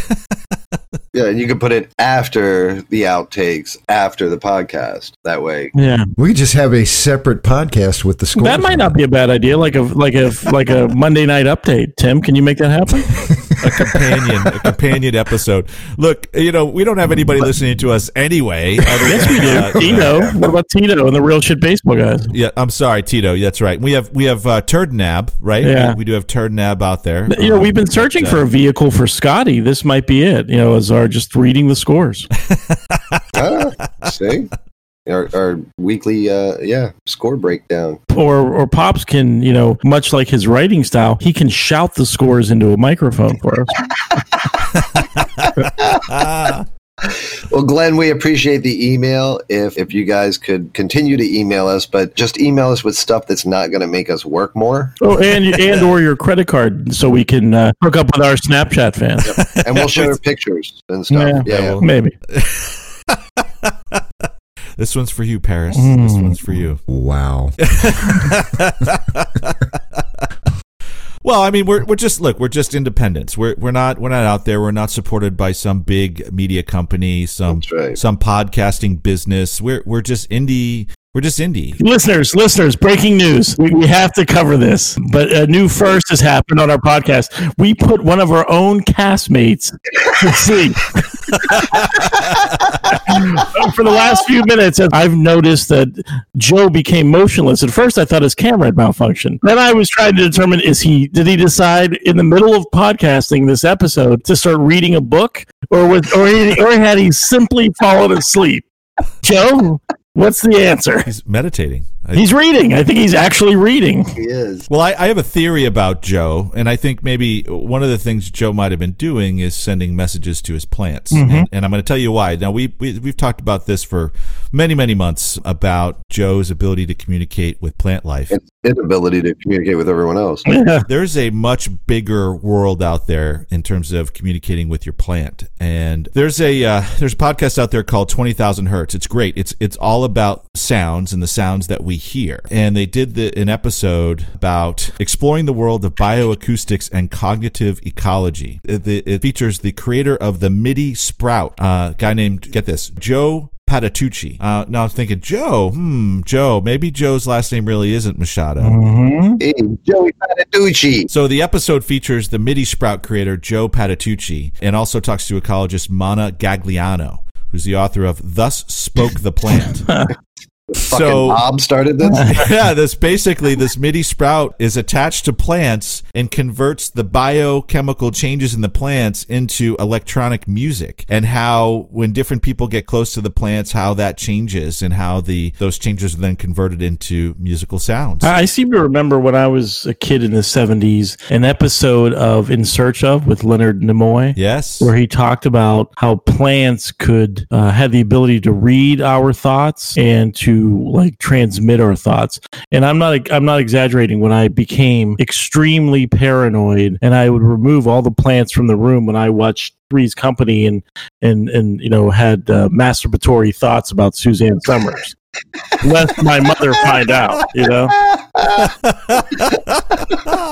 Speaker 6: Yeah, and you can put it after the outtakes, after the podcast. That way,
Speaker 5: Yeah.
Speaker 4: We just have a separate podcast with the scores.
Speaker 5: That might not be a bad idea. Like a, like a, like a Monday night update. Tim, can you make that happen?
Speaker 1: a companion, a companion episode. Look, you know, we don't have anybody listening to us anyway.
Speaker 5: yes, we do. Tito. What about Tito and the real shit baseball guys?
Speaker 1: Yeah, I'm sorry, Tito. That's right. We have we have uh, Turdnab, right?
Speaker 5: Yeah.
Speaker 1: We, we do have Turdnab out there.
Speaker 5: You know, we've been searching
Speaker 1: but,
Speaker 5: for
Speaker 1: uh,
Speaker 5: a vehicle for Scotty. This might be it. You know, as our just reading the scores.
Speaker 6: ah, see our, our weekly, uh, yeah, score breakdown.
Speaker 5: or or pops can you know much like his writing style he can shout the scores into a microphone for us
Speaker 6: Well, Glenn, we appreciate the email. If if you guys could continue to email us, but just email us with stuff that's not going to make us work more,
Speaker 5: oh and and or your credit card so we can uh, hook up with our snapchat fans
Speaker 6: and we'll share pictures and stuff.
Speaker 5: Yeah.
Speaker 6: Yeah, yeah.
Speaker 1: well-
Speaker 5: maybe
Speaker 1: this one's for you, Paris. This
Speaker 5: Mm.
Speaker 1: one's for you.
Speaker 4: Wow.
Speaker 1: Well, I mean, we're we're just look, we're just independents. We're we're not we're not out there. We're not supported by some big media company, some
Speaker 6: right.
Speaker 1: some podcasting business. We're we're just indie. We're just indie.
Speaker 5: Listeners, listeners, breaking news. We, we have to cover this. But a new first has happened on our podcast. We put one of our own castmates to sleep. For the last few minutes, I've noticed that Joe became motionless. At first, I thought his camera had malfunctioned. Then I was trying to determine is he did he decide in the middle of podcasting this episode to start reading a book, or was or, he, or had he simply fallen asleep? Joe, what's the answer?
Speaker 1: He's meditating. I-
Speaker 5: He's reading. I think he's actually reading.
Speaker 6: He is.
Speaker 1: Well, I, I have a theory about Joe, and I think maybe one of the things Joe might have been doing is sending messages to his plants, mm-hmm. and, and I'm going to tell you why. Now, we, we we've talked about this for many many months about Joe's ability to communicate with plant life.
Speaker 6: It's inability to communicate with everyone else.
Speaker 1: There's a much bigger world out there in terms of communicating with your plant, and there's a uh, there's a podcast out there called Twenty Thousand Hertz. It's great. It's it's all about sounds and the sounds that we hear. And they did the, an episode about exploring the world of bioacoustics and cognitive ecology. It, it features the creator of the MIDI Sprout, uh, a guy named get this Joe. Patitucci. Uh, now I'm thinking, Joe, hmm, Joe. Maybe Joe's last name really isn't Machado.
Speaker 6: Hey, Joey Patitucci.
Speaker 1: So the episode features the MIDI Sprout creator Joe Patitucci and also talks to ecologist Mana Gagliano, who's the author of Thus Spoke the Plant.
Speaker 6: Fucking
Speaker 1: so
Speaker 6: Bob started this.
Speaker 1: yeah, this basically this MIDI sprout is attached to plants and converts the biochemical changes in the plants into electronic music and how when different people get close to the plants how that changes and how the those changes are then converted into musical sounds.
Speaker 5: I seem to remember when I was a kid in the 70s, an episode of In Search of with Leonard Nimoy.
Speaker 1: yes.
Speaker 5: Where he talked about how plants could uh, have the ability to read our thoughts and to like transmit our thoughts. And I'm not I'm not exaggerating. When I became extremely paranoid, and I would remove all the plants from the room when I watched Three's Company and and and you know had uh, masturbatory thoughts about Suzanne Somers. Lest my mother find out, you know.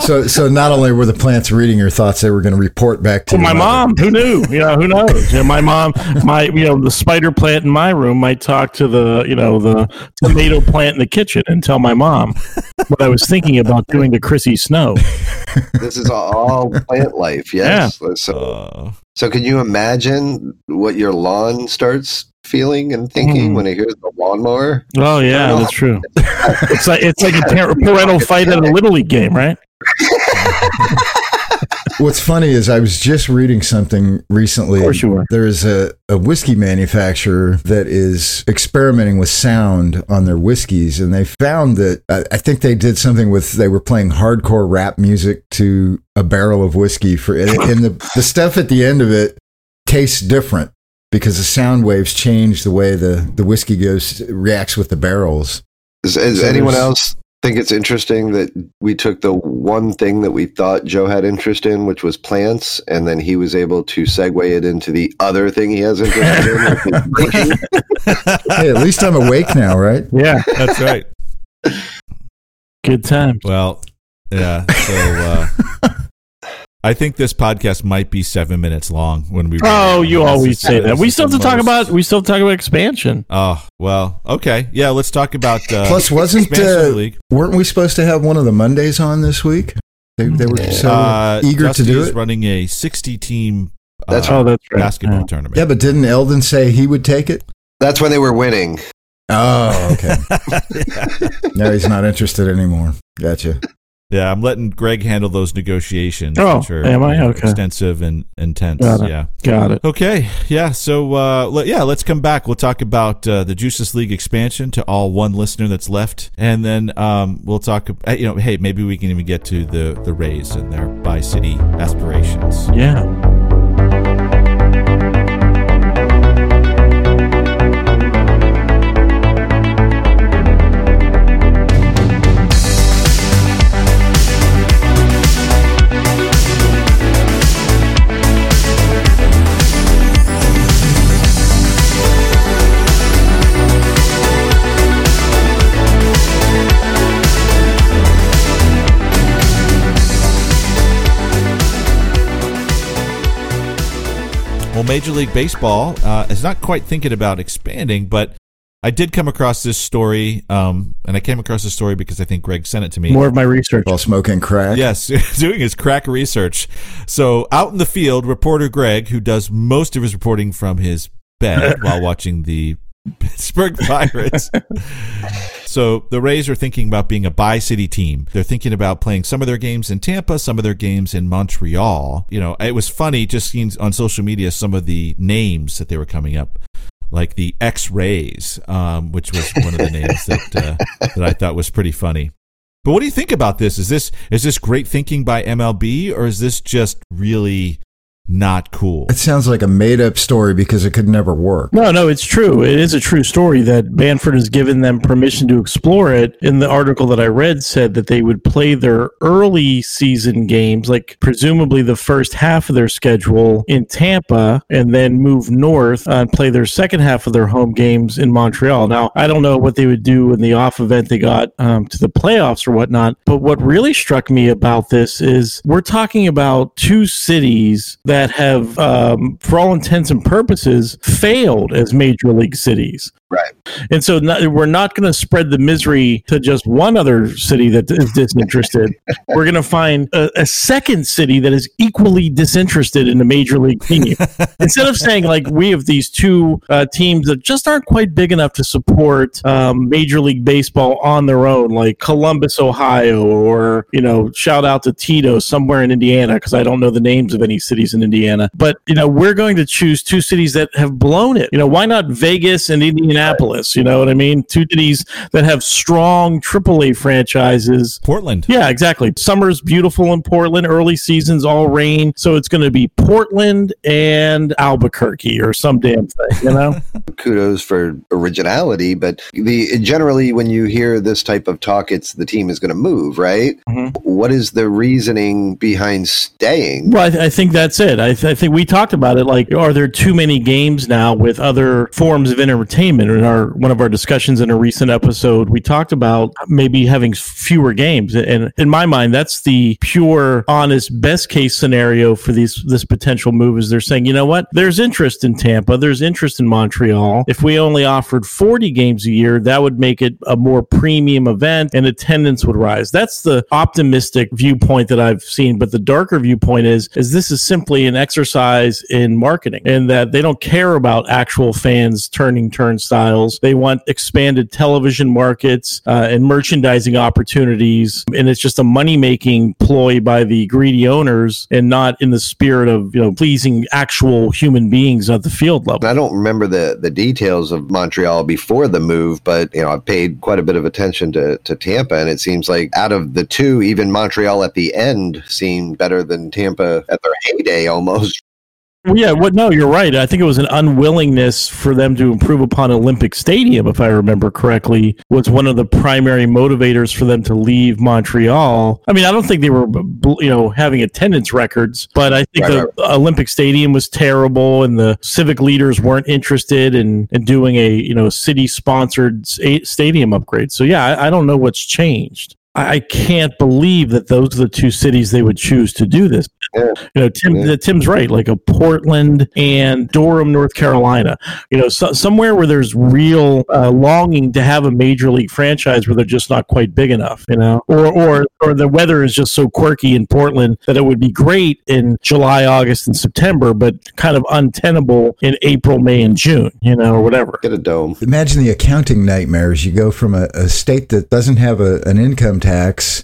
Speaker 4: So, so not only were the plants reading your thoughts, they were going to report back to
Speaker 5: Well, my
Speaker 4: mother.
Speaker 5: mom, who knew? You know, who knows? You know, my mom, my you know, the spider plant in my room might talk to the you know the tomato plant in the kitchen and tell my mom what I was thinking about doing to Chrissy Snow.
Speaker 6: this is all plant life. Yes. So,
Speaker 1: Uh,
Speaker 6: so can you imagine what your lawn starts feeling and thinking
Speaker 5: Mm.
Speaker 6: when it hears the lawnmower?
Speaker 5: Oh yeah, that's true. It's like it's like a par- parental fight at a little league game, right?
Speaker 4: What's funny is I was just reading something recently.
Speaker 5: Of course you were.
Speaker 4: There is a, a whiskey manufacturer that is experimenting with sound on their whiskeys, and they found that I, I think they did something with they were playing hardcore rap music to a barrel of whiskey for, and the the stuff at the end of it tastes different because the sound waves change the way the the whiskey goes reacts with the barrels.
Speaker 6: Does, does
Speaker 4: So
Speaker 6: anyone else think it's interesting that we took the one thing that we thought Joe had interest in, which was plants, and then he was able to segue it into the other thing he has interest in? which is baking?
Speaker 4: Hey, at least I'm awake now, right?
Speaker 5: Yeah,
Speaker 1: that's right.
Speaker 5: good times.
Speaker 1: Well, yeah. So uh, I think this podcast might be seven minutes long when we.
Speaker 5: Oh, you
Speaker 1: This
Speaker 5: always
Speaker 1: is-
Speaker 5: say that. We still have to talk
Speaker 1: most-
Speaker 5: about we still talk about expansion.
Speaker 1: Oh well, okay, yeah. Let's talk about. Uh,
Speaker 4: Plus, wasn't
Speaker 1: expansion
Speaker 4: uh,
Speaker 1: the league.
Speaker 4: weren't we supposed to have one of the Mondays on this week? They, they were so
Speaker 1: Uh,
Speaker 4: eager
Speaker 1: Dusty
Speaker 4: to do
Speaker 1: is
Speaker 4: it.
Speaker 1: running a sixty-team. Uh,
Speaker 6: That's
Speaker 5: Oh, that's right.
Speaker 1: basketball
Speaker 5: Yeah.
Speaker 1: tournament.
Speaker 4: Yeah, but didn't Eldon say he would take it?
Speaker 6: That's when they were winning.
Speaker 4: Oh, okay. no, he's not interested anymore. Gotcha.
Speaker 1: Yeah, I'm letting Greg handle those negotiations.
Speaker 5: Oh,
Speaker 1: which are,
Speaker 5: am I? Okay.
Speaker 1: Extensive and intense.
Speaker 5: Got.
Speaker 1: Yeah.
Speaker 5: Got it.
Speaker 1: Okay. Yeah. So, uh, let, yeah, let's come back. We'll talk about uh, the Juices League expansion to all one listener that's left, and then um, we'll talk. uh, You know, hey, maybe we can even get to the the Rays and their bi city aspirations.
Speaker 5: Yeah.
Speaker 1: Well, Major League Baseball uh, is not quite thinking about expanding, but I did come across this story, um, and I came across this story because I think Greg sent it to me.
Speaker 5: More of my research.
Speaker 4: While smoking crack.
Speaker 1: Yes, doing his crack research. So out in the field, reporter Greg, who does most of his reporting from his bed while watching the Pittsburgh Pirates. So the Rays are thinking about being a bi-city team. They're thinking about playing some of their games in Tampa, some of their games in Montreal. You know, it was funny just seeing on social media some of the names that they were coming up like the X Rays, um, which was one of the names that uh, that I thought was pretty funny. But what do you think about this? Is this is this great thinking by MLB, or is this just really not cool.
Speaker 4: It sounds like a made up story because it could never work.
Speaker 5: No, no, it's true. It is a true story that Manfred has given them permission to explore it. In the article that I read, said that they would play their early season games, like presumably the first half of their schedule in Tampa, and then move north and play their second half of their home games in Montreal. Now, I don't know what they would do in the off event they got um, to the playoffs or whatnot, but what really struck me about this is we're talking about two cities that that have, um, for all intents and purposes, failed as major league cities.
Speaker 6: Right.
Speaker 5: And so not, we're not going to spread the misery to just one other city that is disinterested. we're going to find a, a, second city that is equally disinterested in the major league team. Instead of saying, like, we have these two uh, teams that just aren't quite big enough to support um, Major League Baseball on their own, like Columbus, Ohio, or, you know, shout out to Tito somewhere in Indiana, because I don't know the names of any cities in Indiana. But, you know, we're going to choose two cities that have blown it. You know, why not Vegas and Indiana? Indianapolis. You know what I mean? Two cities that have strong AAA franchises.
Speaker 1: Portland.
Speaker 5: Yeah, exactly. Summer's beautiful in Portland. Early seasons all rain, so it's going to be Portland and Albuquerque or some damn thing. You know.
Speaker 6: Kudos for originality, but the generally when you hear this type of talk, it's the team is going to move, right? Mm-hmm. What is the reasoning behind staying?
Speaker 5: Well, I, th- I think that's it. I, th- I think we talked about it. Like, are there too many games now with other forms of entertainment? In our one of our discussions in a recent episode, we talked about maybe having fewer games. And in my mind, that's the pure, honest, best case scenario for these this potential move. Is they're saying, you know what? There's interest in Tampa. There's interest in Montreal. If we only offered 40 games a year, that would make it a more premium event, and attendance would rise. That's the optimistic viewpoint that I've seen. But the darker viewpoint is is this is simply an exercise in marketing, and that they don't care about actual fans turning turnstiles They want expanded television markets uh, and merchandising opportunities. And it's just a money making ploy by the greedy owners and not in the spirit of, you know, pleasing actual human beings at the field level.
Speaker 6: I don't remember the, the details of Montreal before the move, but, you know, I've paid quite a bit of attention to, to Tampa. And it seems like out of the two, even Montreal at the end seemed better than Tampa at their heyday almost.
Speaker 5: Yeah, what? No, you're right. I think it was an unwillingness for them to improve upon Olympic Stadium, if I remember correctly, was one of the primary motivators for them to leave Montreal. I mean, I don't think they were, you know, having attendance records, but I think right, the right. Olympic Stadium was terrible, and the civic leaders weren't interested in, in doing a, you know, city-sponsored stadium upgrade. So yeah, I, I don't know what's changed. I can't believe that those are the two cities they would choose to do this. Yeah. You know, Tim, yeah. Tim's right. Like a Portland and Durham, North Carolina. You know, so, somewhere where there's real uh, longing to have a major league franchise where they're just not quite big enough. You know, or or or the weather is just so quirky in Portland that it would be great in July, August, and September, but kind of untenable in April, May, and June. You know, or whatever.
Speaker 6: Get a dome.
Speaker 4: Imagine the accounting nightmares. You go from a, a state that doesn't have a, an income tax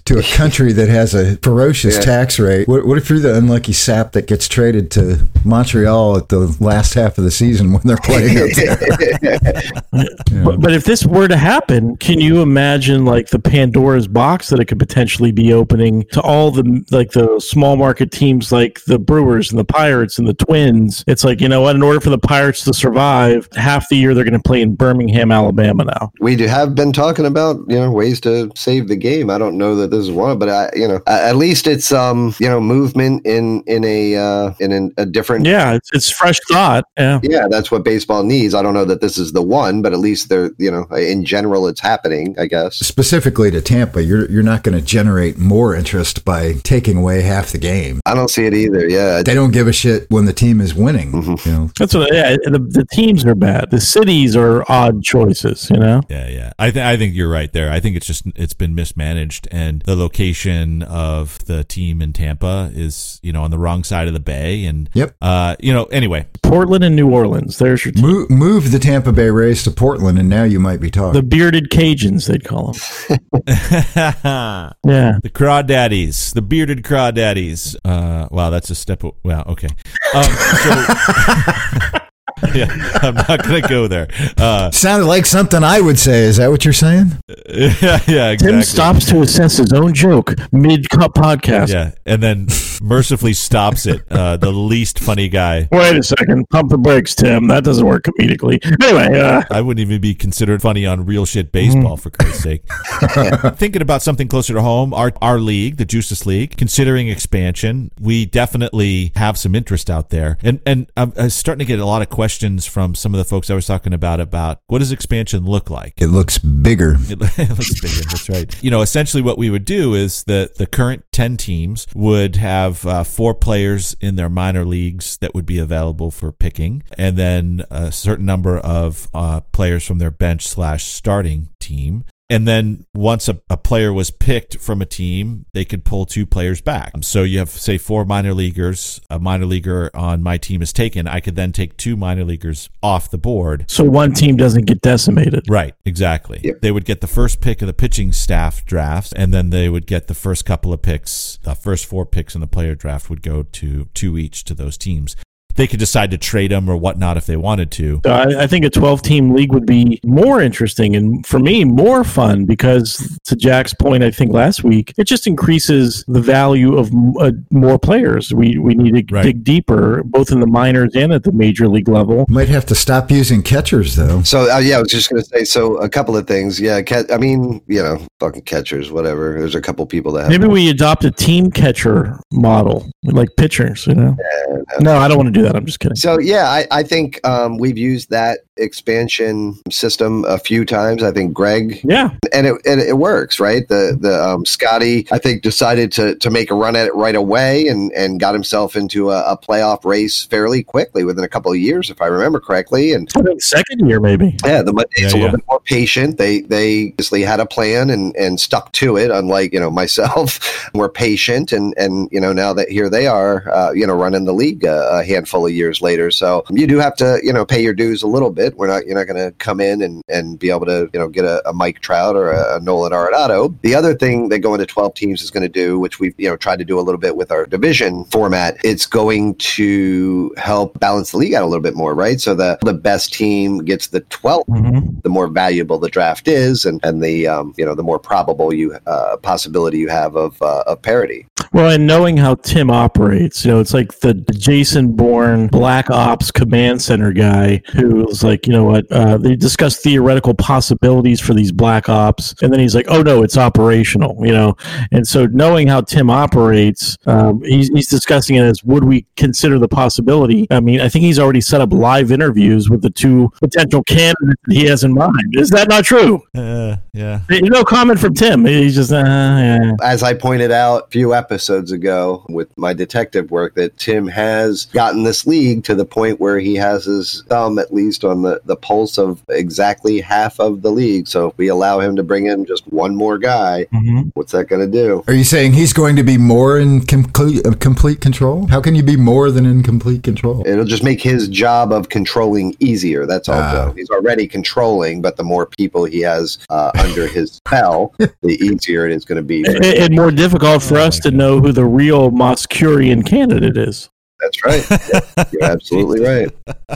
Speaker 4: to a country that has a ferocious yeah. tax rate. What, what, if you're the unlucky sap that gets traded to Montreal at the last half of the season when they're playing up there?
Speaker 5: yeah. but, but, if this were to happen, can you imagine like the Pandora's box that it could potentially be opening to all the like the small market teams like the Brewers and the Pirates and the Twins? It's like you know what? In order for the Pirates to survive, half the year they're going to play in Birmingham, Alabama now.
Speaker 6: We have been talking about you know ways to save the game team. I don't know that this is one, but I, you know, at least it's um, you know, movement in in a uh, in an, a different.
Speaker 5: Yeah, it's, it's fresh thought. Yeah,
Speaker 6: yeah, that's what baseball needs. I don't know that this is the one, but at least they're you know, in general, it's happening. I guess
Speaker 4: specifically to Tampa, you're you're not going to generate more interest by taking away half the game.
Speaker 6: I don't see it either. Yeah,
Speaker 4: they don't give a shit when the team is winning. Mm-hmm. You know,
Speaker 5: that's what. Yeah, the, the teams are bad. The cities are odd choices. You know.
Speaker 1: Yeah, yeah. I think I think you're right there. I think it's just it's been mismanaged, and the location of the team in Tampa is you know on the wrong side of the bay, and
Speaker 4: yep.
Speaker 1: Uh, you know, anyway,
Speaker 5: Portland and New Orleans. There's your team.
Speaker 4: move, move the Tampa Bay Rays to Portland, and now you might be talking.
Speaker 5: The bearded Cajuns, they'd call them.
Speaker 1: yeah, the crawdaddies, the bearded crawdaddies. Uh, wow, that's a step. Wow, okay. Um, so, yeah, I'm not going to go there. Uh,
Speaker 4: Sounded like something I would say. Is that what you're saying?
Speaker 1: Yeah, yeah, exactly.
Speaker 5: Tim stops to assess his own joke mid podcast.
Speaker 1: Yeah, and then mercifully stops it. Uh, the least funny guy.
Speaker 5: Wait a second. Pump the brakes, Tim. That doesn't work comedically. Anyway, uh,
Speaker 1: I wouldn't even be considered funny on real shit baseball, mm. for Christ's sake. Thinking about something closer to home, our, our league, the Juices League, considering expansion, we definitely have some interest out there. And, and I'm, I'm starting to get a lot of questions questions from some of the folks I was talking about about what does expansion look like?
Speaker 4: It looks bigger.
Speaker 1: It, it looks bigger. That's right. You know, essentially what we would do is that the current 10 teams would have uh, four players in their minor leagues that would be available for picking, and then a certain number of uh, players from their bench slash starting team. And then once a, a, player was picked from a team, they could pull two players back. Um, so you have, say, four minor leaguers. A minor leaguer on my team is taken. I could then take two minor leaguers off the board.
Speaker 5: So one team doesn't get decimated.
Speaker 1: Right, exactly. Yep. They would get the first pick of the pitching staff drafts, and then they would get the first couple of picks. The first four picks in the player draft would go to two each to those teams they could decide to trade them or whatnot if they wanted to.
Speaker 5: I, I think a 12 team league would be more interesting and for me more fun because to Jack's point, I think last week, it just increases the value of uh, more players. We we need to right. dig deeper, both in the minors and at the major league level.
Speaker 4: Might have to stop using catchers though.
Speaker 6: So uh, yeah, I was just going to say. So a couple of things. Yeah, I mean, you know, fucking catchers, whatever. There's a couple people that
Speaker 5: maybe we adopt a team catcher model like pitchers. You know, yeah, no, I don't want to do that. I'm just kidding.
Speaker 6: So yeah, I, I think um, we've used that expansion system a few times. I think Greg,
Speaker 5: yeah,
Speaker 6: and it and it works, right? The the um, Scotty, I think, decided to to make a run at it right away and and got himself into a, a playoff race fairly quickly within a couple of years, if I remember correctly. And
Speaker 5: I think second year maybe.
Speaker 6: Yeah, the Mondays yeah, a little yeah. bit more patient. They they obviously had a plan and and stuck to it. Unlike you know myself, we're patient and and you know now that here they are, uh, you know, running the league a, a handful of years later. So you do have to you know pay your dues a little bit it. We're not you're not going to come in and, and be able to you know get a, a Mike Trout or a, a Nolan Arenado. The other thing that going to 12 teams is going to do, which we've you know tried to do a little bit with our division format, it's going to help balance the league out a little bit more, right? So the the best team gets the 12th, mm-hmm. the more valuable the draft is, and and the um, you know the more probable you uh, possibility you have of uh, of parity.
Speaker 5: Well, and knowing how Tim operates, you know, it's like the Jason Bourne Black Ops Command Center guy who's like, you know what, uh, they discuss theoretical possibilities for these Black Ops, and then he's like, oh no, it's operational, you know. And so knowing how Tim operates, um, he's, he's discussing it as would we consider the possibility? I mean, I think he's already set up live interviews with the two potential candidates he has in mind. Is that not true?
Speaker 1: Uh, yeah.
Speaker 5: No comment from Tim. He's just, uh, yeah.
Speaker 6: As I pointed out a few episodes episodes ago with my detective work that Tim has gotten this league to the point where he has his thumb at least on the, the pulse of exactly half of the league. So if we allow him to bring in just one more guy, mm-hmm. what's that going to do?
Speaker 4: Are you saying he's going to be more in complete, uh, complete control? How can you be more than in complete control?
Speaker 6: It'll just make his job of controlling easier. That's all. Uh, he's already controlling, but the more people he has uh, under his spell, the easier it is going to be.
Speaker 5: And, and more difficult for us to know know who the real Moskurian candidate is.
Speaker 6: That's right. Yeah, you're absolutely right.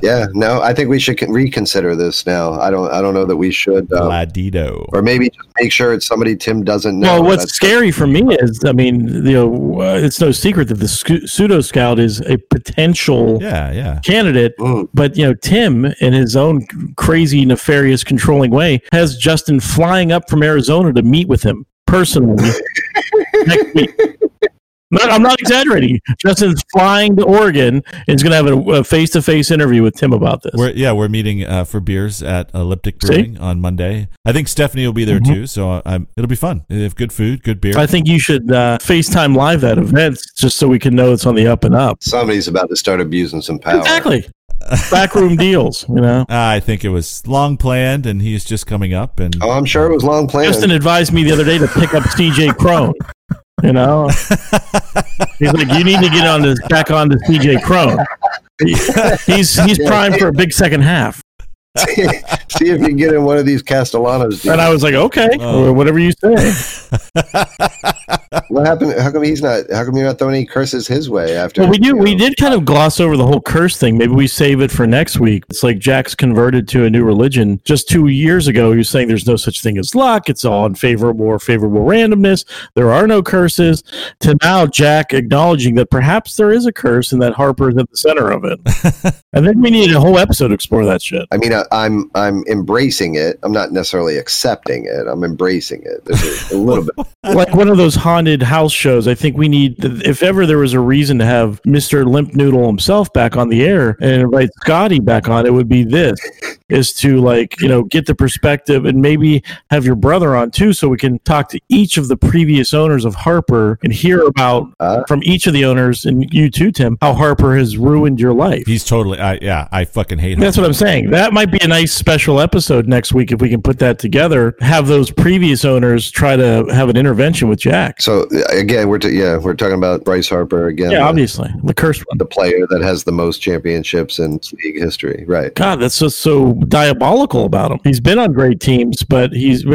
Speaker 6: Yeah, no, I think we should reconsider this now. I don't, I don't know that we should.
Speaker 1: Um, Ladido.
Speaker 6: Or maybe just make sure it's somebody Tim doesn't know.
Speaker 5: Well, what's That's scary for me is, I mean, you know, uh, it's no secret that the pseudo scout is a potential
Speaker 1: yeah, yeah.
Speaker 5: candidate. Mm. But you know, Tim, in his own crazy, nefarious, controlling way, has Justin flying up from Arizona to meet with him personally next week. Not, I'm not exaggerating. Justin's flying to Oregon and is going to have a face to face interview with Tim about this.
Speaker 1: We're, yeah, we're meeting uh, for beers at Elliptic
Speaker 5: See?
Speaker 1: Brewing on Monday. I think Stephanie will be there
Speaker 5: Mhm.
Speaker 1: too, so i it'll be fun. They have good food, good beer.
Speaker 5: I think you should uh, FaceTime live that event just so we can know it's on the up and up.
Speaker 6: Somebody's about to start abusing some power.
Speaker 5: Exactly. Backroom deals, you know.
Speaker 1: I think it was long planned, and he's just coming up. And
Speaker 6: Oh, I'm sure it was long planned.
Speaker 5: Justin advised me the other day to pick up CJ Cron. You know, he's like, you need to get on this back on to CJ Cron. He's he's primed for a big second half.
Speaker 6: See if you can get in one of these Castellanos.
Speaker 5: And I was like, okay,
Speaker 1: Oh.
Speaker 5: or whatever you say.
Speaker 6: what happened? How come he's not? How come you're not throwing any curses his way after?
Speaker 5: Well, we do.
Speaker 6: you
Speaker 5: We
Speaker 6: know?
Speaker 5: did kind of gloss over the whole curse thing. Maybe we save it for next week. It's like Jack's converted to a new religion. Just two years ago, he was saying there's no such thing as luck. It's all unfavorable or favorable randomness. There are no curses. To now, Jack acknowledging that perhaps there is a curse and that Harper is at the center of it. I think we need a whole episode to explore that shit.
Speaker 6: I mean, I, I'm I'm embracing it. I'm not necessarily accepting it. I'm embracing it. There's a, a little bit.
Speaker 5: like one of those haunted house shows. I think we need, if ever there was a reason to have Mr. Limp Noodle himself back on the air and invite Scotty back on, it would be this is to like, you know, get the perspective and maybe have your brother on too, so we can talk to each of the previous owners of Harper and hear about
Speaker 6: Uh,
Speaker 5: from each of the owners and you too, Tim, how Harper has ruined your life.
Speaker 1: he's totally. I, yeah, I fucking hate him.
Speaker 5: That's what I'm saying. That might be a nice special episode next week if we can put that together. Have those previous owners try to have an intervention with Jack.
Speaker 6: so again, we're t- yeah, we're talking about Bryce Harper again.
Speaker 5: Yeah,
Speaker 6: the,
Speaker 5: obviously. The cursed one.
Speaker 6: the player that has the most championships in league history. Right.
Speaker 5: God, that's just so diabolical about him. He's been on great teams, but he's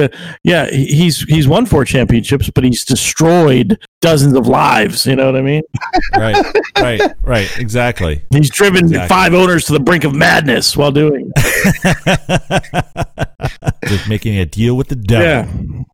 Speaker 5: yeah, he's he's won four championships, but he's destroyed dozens of lives. You know what I mean?
Speaker 1: right, right, right. Exactly.
Speaker 5: He's driven
Speaker 1: Exactly.
Speaker 5: five owners to the brink of madness while doing.
Speaker 1: Just making a deal with the devil.
Speaker 5: Yeah,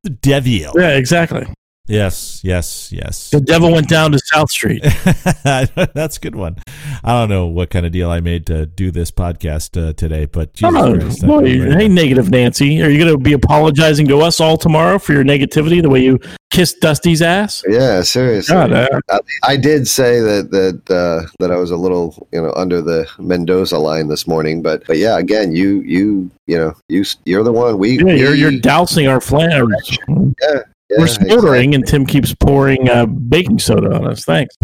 Speaker 1: The devil.
Speaker 5: yeah, exactly.
Speaker 1: Yes, yes, yes.
Speaker 5: The devil went down to South Street.
Speaker 1: That's a good one. I don't know what kind of deal I made to do this podcast uh, today, but Jesus
Speaker 5: Oh,
Speaker 1: Christ,
Speaker 5: boy,
Speaker 1: I'm ready.
Speaker 5: hey, negative Nancy, are you going to be apologizing to us all tomorrow for your negativity, the way you kissed Dusty's ass?
Speaker 6: Yeah, seriously.
Speaker 5: God, uh,
Speaker 6: I, I did say that that uh, that I was a little you know under the Mendoza line this morning, but but yeah, again, you you you know you you're the one we
Speaker 5: yeah, you're
Speaker 6: we-
Speaker 5: you're dousing our flames.
Speaker 6: yeah,
Speaker 5: We're smoldering, and Tim keeps pouring uh, baking soda on us. Thanks.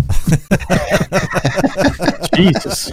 Speaker 5: Jesus.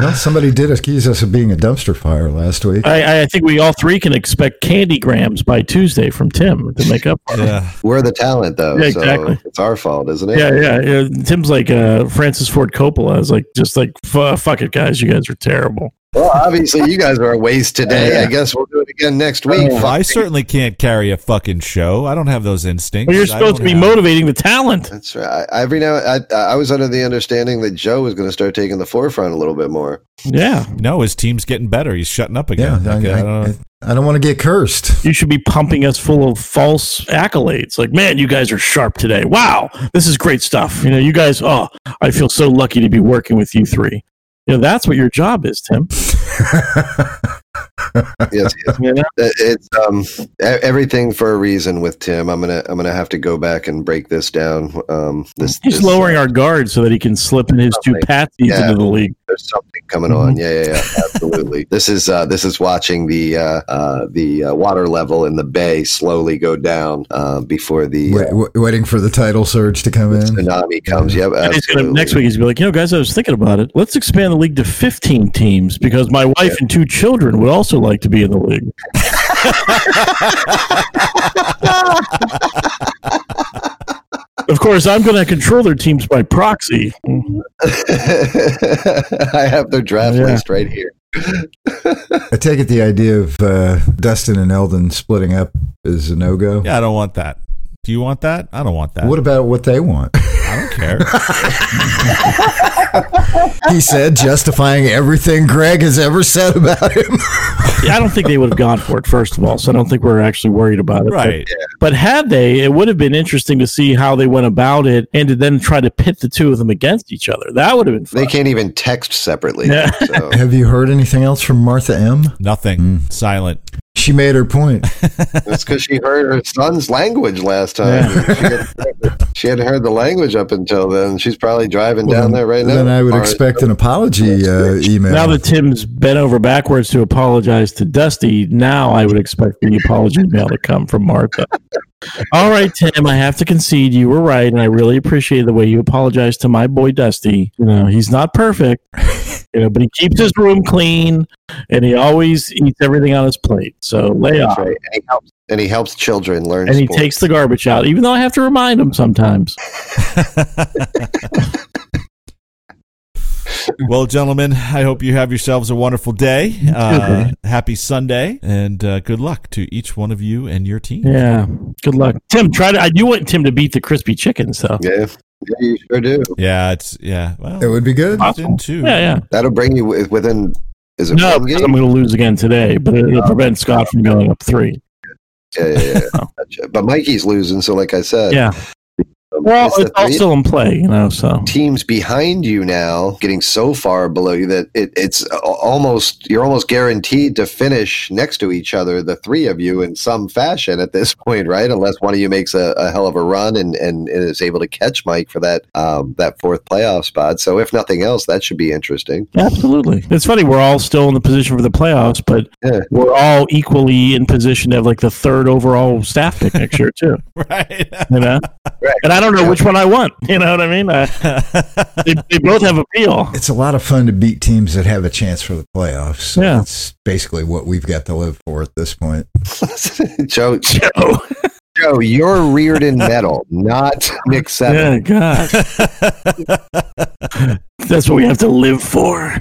Speaker 4: Well, somebody did accuse us of being a dumpster fire last week.
Speaker 5: I, I think we all three can expect candy grams by Tuesday from Tim to make up. for it.
Speaker 1: Yeah.
Speaker 6: We're the talent, though.
Speaker 5: Yeah, exactly.
Speaker 6: So it's our fault, isn't it?
Speaker 5: Yeah, yeah, yeah. Tim's like uh, Francis Ford Coppola. Is like just like "Fu- fuck it, guys. You guys are terrible.
Speaker 6: Well, obviously, you guys are a waste today. I guess we'll do it again next week.
Speaker 1: Well, I certainly can't carry a fucking show. I don't have those instincts.
Speaker 5: Well, you're supposed to be
Speaker 1: have-
Speaker 5: motivating the talent.
Speaker 6: That's right. I, every now, I, I was under the understanding that Joe was going to start taking the forefront a little bit more.
Speaker 5: Yeah,
Speaker 1: No, his team's getting better. He's shutting up
Speaker 4: Yeah,
Speaker 1: again.
Speaker 4: I,
Speaker 1: Okay, I
Speaker 4: I,
Speaker 1: don't know.
Speaker 4: I, I don't want to get cursed.
Speaker 5: you should be pumping us full of false accolades. Like, man, you guys are sharp today. Wow, this is great stuff. You know, you guys. Oh, I feel so lucky to be working with you three. You know, that's what your job is, Tim.
Speaker 6: Yes, yes. It's um everything for a reason with Tim. I'm gonna I'm gonna have to go back and break this down. Um, this
Speaker 5: He's
Speaker 6: this,
Speaker 5: lowering
Speaker 6: uh,
Speaker 5: our guard so that he can slip in his two patsies
Speaker 6: Yeah.
Speaker 5: into the league.
Speaker 6: there's something coming on. Yeah, yeah, yeah, absolutely. this is uh, this is watching the uh, uh, the uh, water level in the bay slowly go down uh, before the
Speaker 4: Wait,
Speaker 6: uh,
Speaker 4: w- waiting for the tidal surge to come in.
Speaker 6: tsunami comes. Yep,
Speaker 5: And gonna,
Speaker 6: absolutely.
Speaker 5: next week, he's gonna be like, you know, guys, I was thinking about it. Let's expand the league to 15 teams because my wife and two children would also like to be in the league. of course, I'm going to control their teams by proxy.
Speaker 6: I have their draft
Speaker 5: Yeah.
Speaker 6: list right here.
Speaker 4: I take it the idea of uh, Dustin and Eldon splitting up is a no go.
Speaker 1: Yeah, I don't want that. Do you want that? I don't want that.
Speaker 4: What about what they want?
Speaker 1: I don't care.
Speaker 4: he said, justifying everything Greg has ever said about him.
Speaker 5: I don't think they would have gone for it, first of all. So I don't think we're actually worried about it. But-
Speaker 1: right.
Speaker 5: But had they, it would have been interesting to see how they went about it and to then try to pit the two of them against each other. That would have been fun.
Speaker 6: They can't even text separately.
Speaker 5: Yeah.
Speaker 6: So.
Speaker 4: Have you heard anything else from Martha M?
Speaker 1: Nothing. Hmm. Silent.
Speaker 4: She made her point.
Speaker 6: That's because she heard her son's language last time. She, had, she hadn't heard the language up until then. She's probably driving down there right now.
Speaker 4: Then I would
Speaker 6: Or-
Speaker 4: expect an apology uh, email.
Speaker 5: Now that Tim's bent over backwards to apologize to Dusty, now I would expect the apology email to come from Martha. All right, Tim, I have to concede you were right, and I really appreciate the way you apologized to my boy Dusty. You know, he's not perfect, you know, but he keeps his room clean and he always eats everything on his plate. So lay off.
Speaker 6: right. And he helps. And he helps children learn.
Speaker 5: And he takes the garbage out, even though I have to remind him sometimes.
Speaker 1: Well, gentlemen, I hope you have yourselves a wonderful day. Uh, happy Sunday, and uh, good luck to each one of you and your team.
Speaker 5: Yeah. Good luck. Tim, try to I do want Tim to beat the crispy chicken, though.
Speaker 6: Yeah, yeah, you sure do.
Speaker 1: Yeah, it's yeah. Well,
Speaker 4: it would be good.
Speaker 1: within two.
Speaker 5: Yeah, yeah.
Speaker 6: That'll bring you within. Is it
Speaker 5: No,
Speaker 6: one
Speaker 5: because
Speaker 6: game?
Speaker 5: I'm going to lose again today, but it'll oh. prevent Scott from going up three.
Speaker 6: Yeah, yeah, yeah.
Speaker 5: Oh.
Speaker 6: Gotcha. But Mikey's losing, so like I said,
Speaker 5: Yeah.
Speaker 6: Um,
Speaker 5: Well,
Speaker 6: it's the
Speaker 5: all still in play, you know. So
Speaker 6: teams behind you now getting so far below you that it, it's almost you're almost guaranteed to finish next to each other, the three of you, in some fashion at this point, right? Unless one of you makes a, a hell of a run and, and is able to catch Mike for that um, that fourth playoff spot. So if nothing else, that should be interesting.
Speaker 5: absolutely, it's funny. We're all still in the position for the playoffs, but
Speaker 6: Yeah.
Speaker 5: we're all equally in position to have like the third overall staff pick next year too.
Speaker 1: Right.
Speaker 5: You know,
Speaker 6: Right.
Speaker 5: and I don't know which one I want. You know what I mean? I, they, they both have appeal.
Speaker 4: It's a lot of fun to beat teams that have a chance for the playoffs.
Speaker 5: Yeah.
Speaker 4: It's basically what we've got to live for at this point.
Speaker 6: Joe,
Speaker 5: Joe.
Speaker 6: Joe, you're Rearden Metal, not Nick Seven.
Speaker 5: Yeah, God, that's what we have to live for.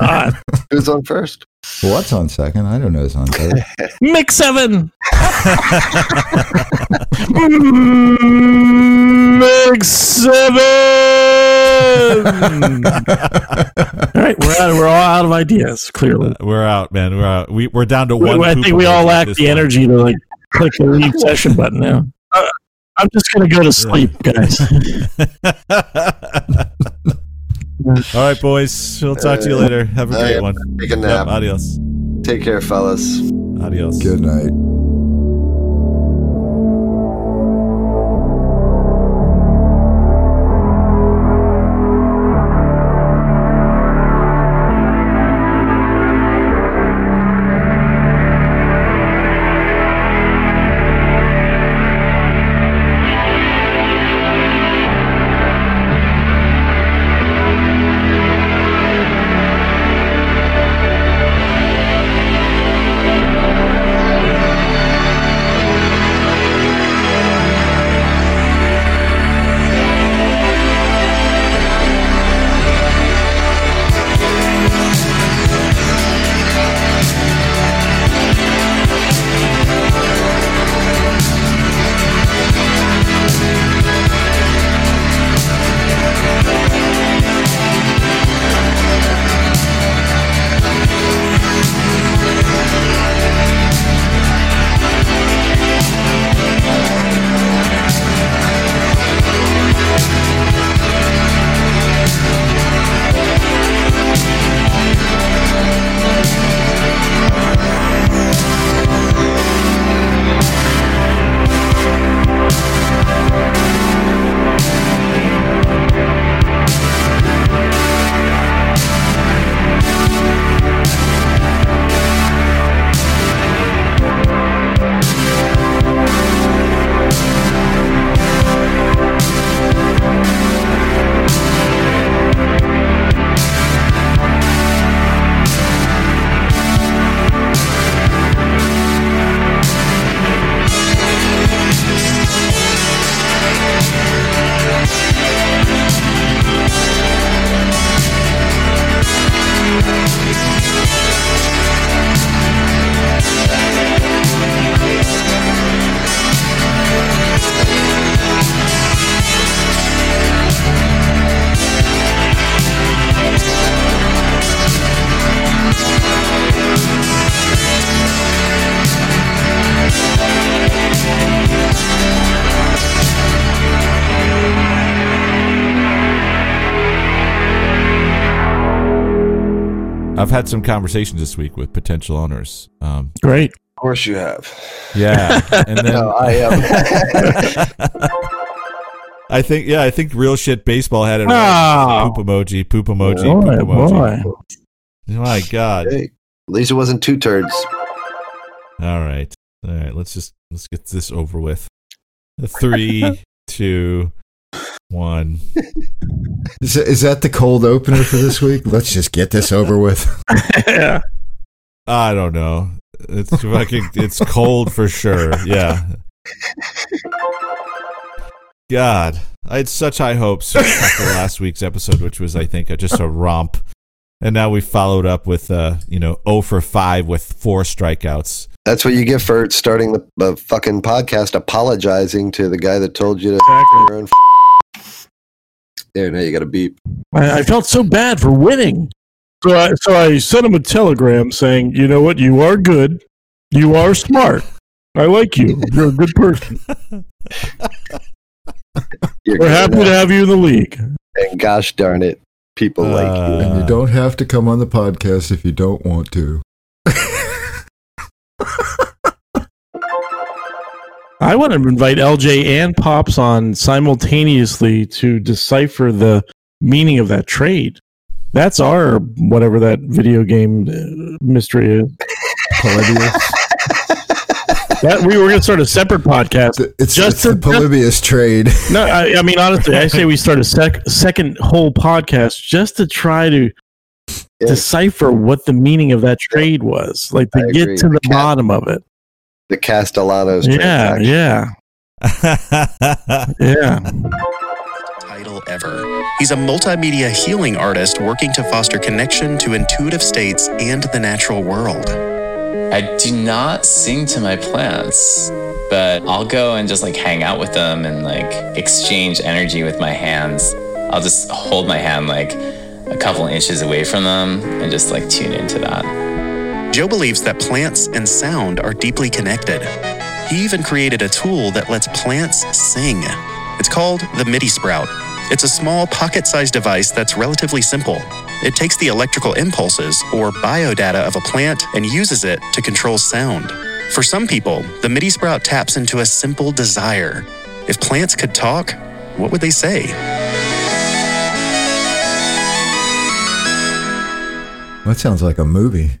Speaker 5: God,
Speaker 6: Who's on first?
Speaker 4: What's on second? I don't know who's on third.
Speaker 5: Mix seven. Mix seven. all right, we're out. We're all out of ideas. Clearly,
Speaker 1: we're out, man. We're out. We, we're down to one.
Speaker 5: I think we all lack the
Speaker 1: point.
Speaker 5: energy to like click the leave session button now. Uh, I'm just gonna go to sleep, guys.
Speaker 1: all right, boys. We'll talk to you later. Have a great
Speaker 6: yeah.
Speaker 1: one.
Speaker 6: Take a
Speaker 1: Yep,
Speaker 6: nap.
Speaker 1: adios.
Speaker 6: Take care, fellas.
Speaker 1: Adios.
Speaker 4: Good night.
Speaker 1: Had some conversations this week with potential owners. Um,
Speaker 5: Great.
Speaker 6: Of course you have.
Speaker 1: Yeah, and then
Speaker 6: No, I um,
Speaker 1: I think yeah, I think real shit baseball had it.
Speaker 5: Oh.
Speaker 1: Poop emoji, poop emoji,
Speaker 5: Boy,
Speaker 1: poop emoji.
Speaker 5: boy.
Speaker 1: My God!
Speaker 6: hey, at least it wasn't two turds.
Speaker 1: All right, all right. Let's just let's get this over with. Three, two, one.
Speaker 4: Is, is that the cold opener for this week? Let's just get this over with.
Speaker 5: yeah.
Speaker 1: I don't know. It's fucking. It's cold for sure. Yeah. God, I had such high hopes after last week's episode, which was, I think, just a romp, and now we followed up with, uh, you know, 0 for five with four strikeouts.
Speaker 6: That's what you get for starting the, the fucking podcast, apologizing to the guy that told you to.
Speaker 5: Exactly.
Speaker 6: your own f- There, now you got a beep.
Speaker 5: I, I felt so bad for winning. So I, so I sent him a telegram saying, you know what? You are good. You are smart. I like you. You're a good person.
Speaker 6: You're
Speaker 5: We're
Speaker 6: good
Speaker 5: happy to have you in the league.
Speaker 6: And gosh darn it, people like you.
Speaker 1: Uh,
Speaker 4: And you don't have to come on the podcast if you don't want to.
Speaker 5: I want to invite LJ and Pops on simultaneously to decipher the meaning of that trade. That's our whatever that video game uh, mystery is.
Speaker 4: Polybius.
Speaker 5: That we were going to start a separate podcast.
Speaker 4: It's,
Speaker 5: Just
Speaker 4: it's the Polybius trade.
Speaker 5: No, I, I mean honestly, I say we start a sec- second whole podcast just to try to
Speaker 6: Yeah.
Speaker 5: decipher what the meaning of that trade was, like to
Speaker 6: I
Speaker 5: get
Speaker 6: agree.
Speaker 5: to the
Speaker 6: Cat-
Speaker 5: bottom of it.
Speaker 6: The Castellanos
Speaker 5: Yeah, yeah, yeah.
Speaker 3: title ever. He's a multimedia healing artist working to foster connection to intuitive states and the natural world.
Speaker 7: I do not sing to my plants, but I'll go and just like hang out with them and like exchange energy with my hands. I'll just hold my hand like a couple inches away from them and just like tune into that.
Speaker 3: Joe believes that plants and sound are deeply connected. He even created a tool that lets plants sing. It's called the MIDI Sprout. It's a small pocket sized device that's relatively simple. It takes the electrical impulses or biodata of a plant and uses it to control sound. For some people, the MIDI Sprout taps into a simple desire. If plants could talk, what would they say?
Speaker 4: That sounds like a movie.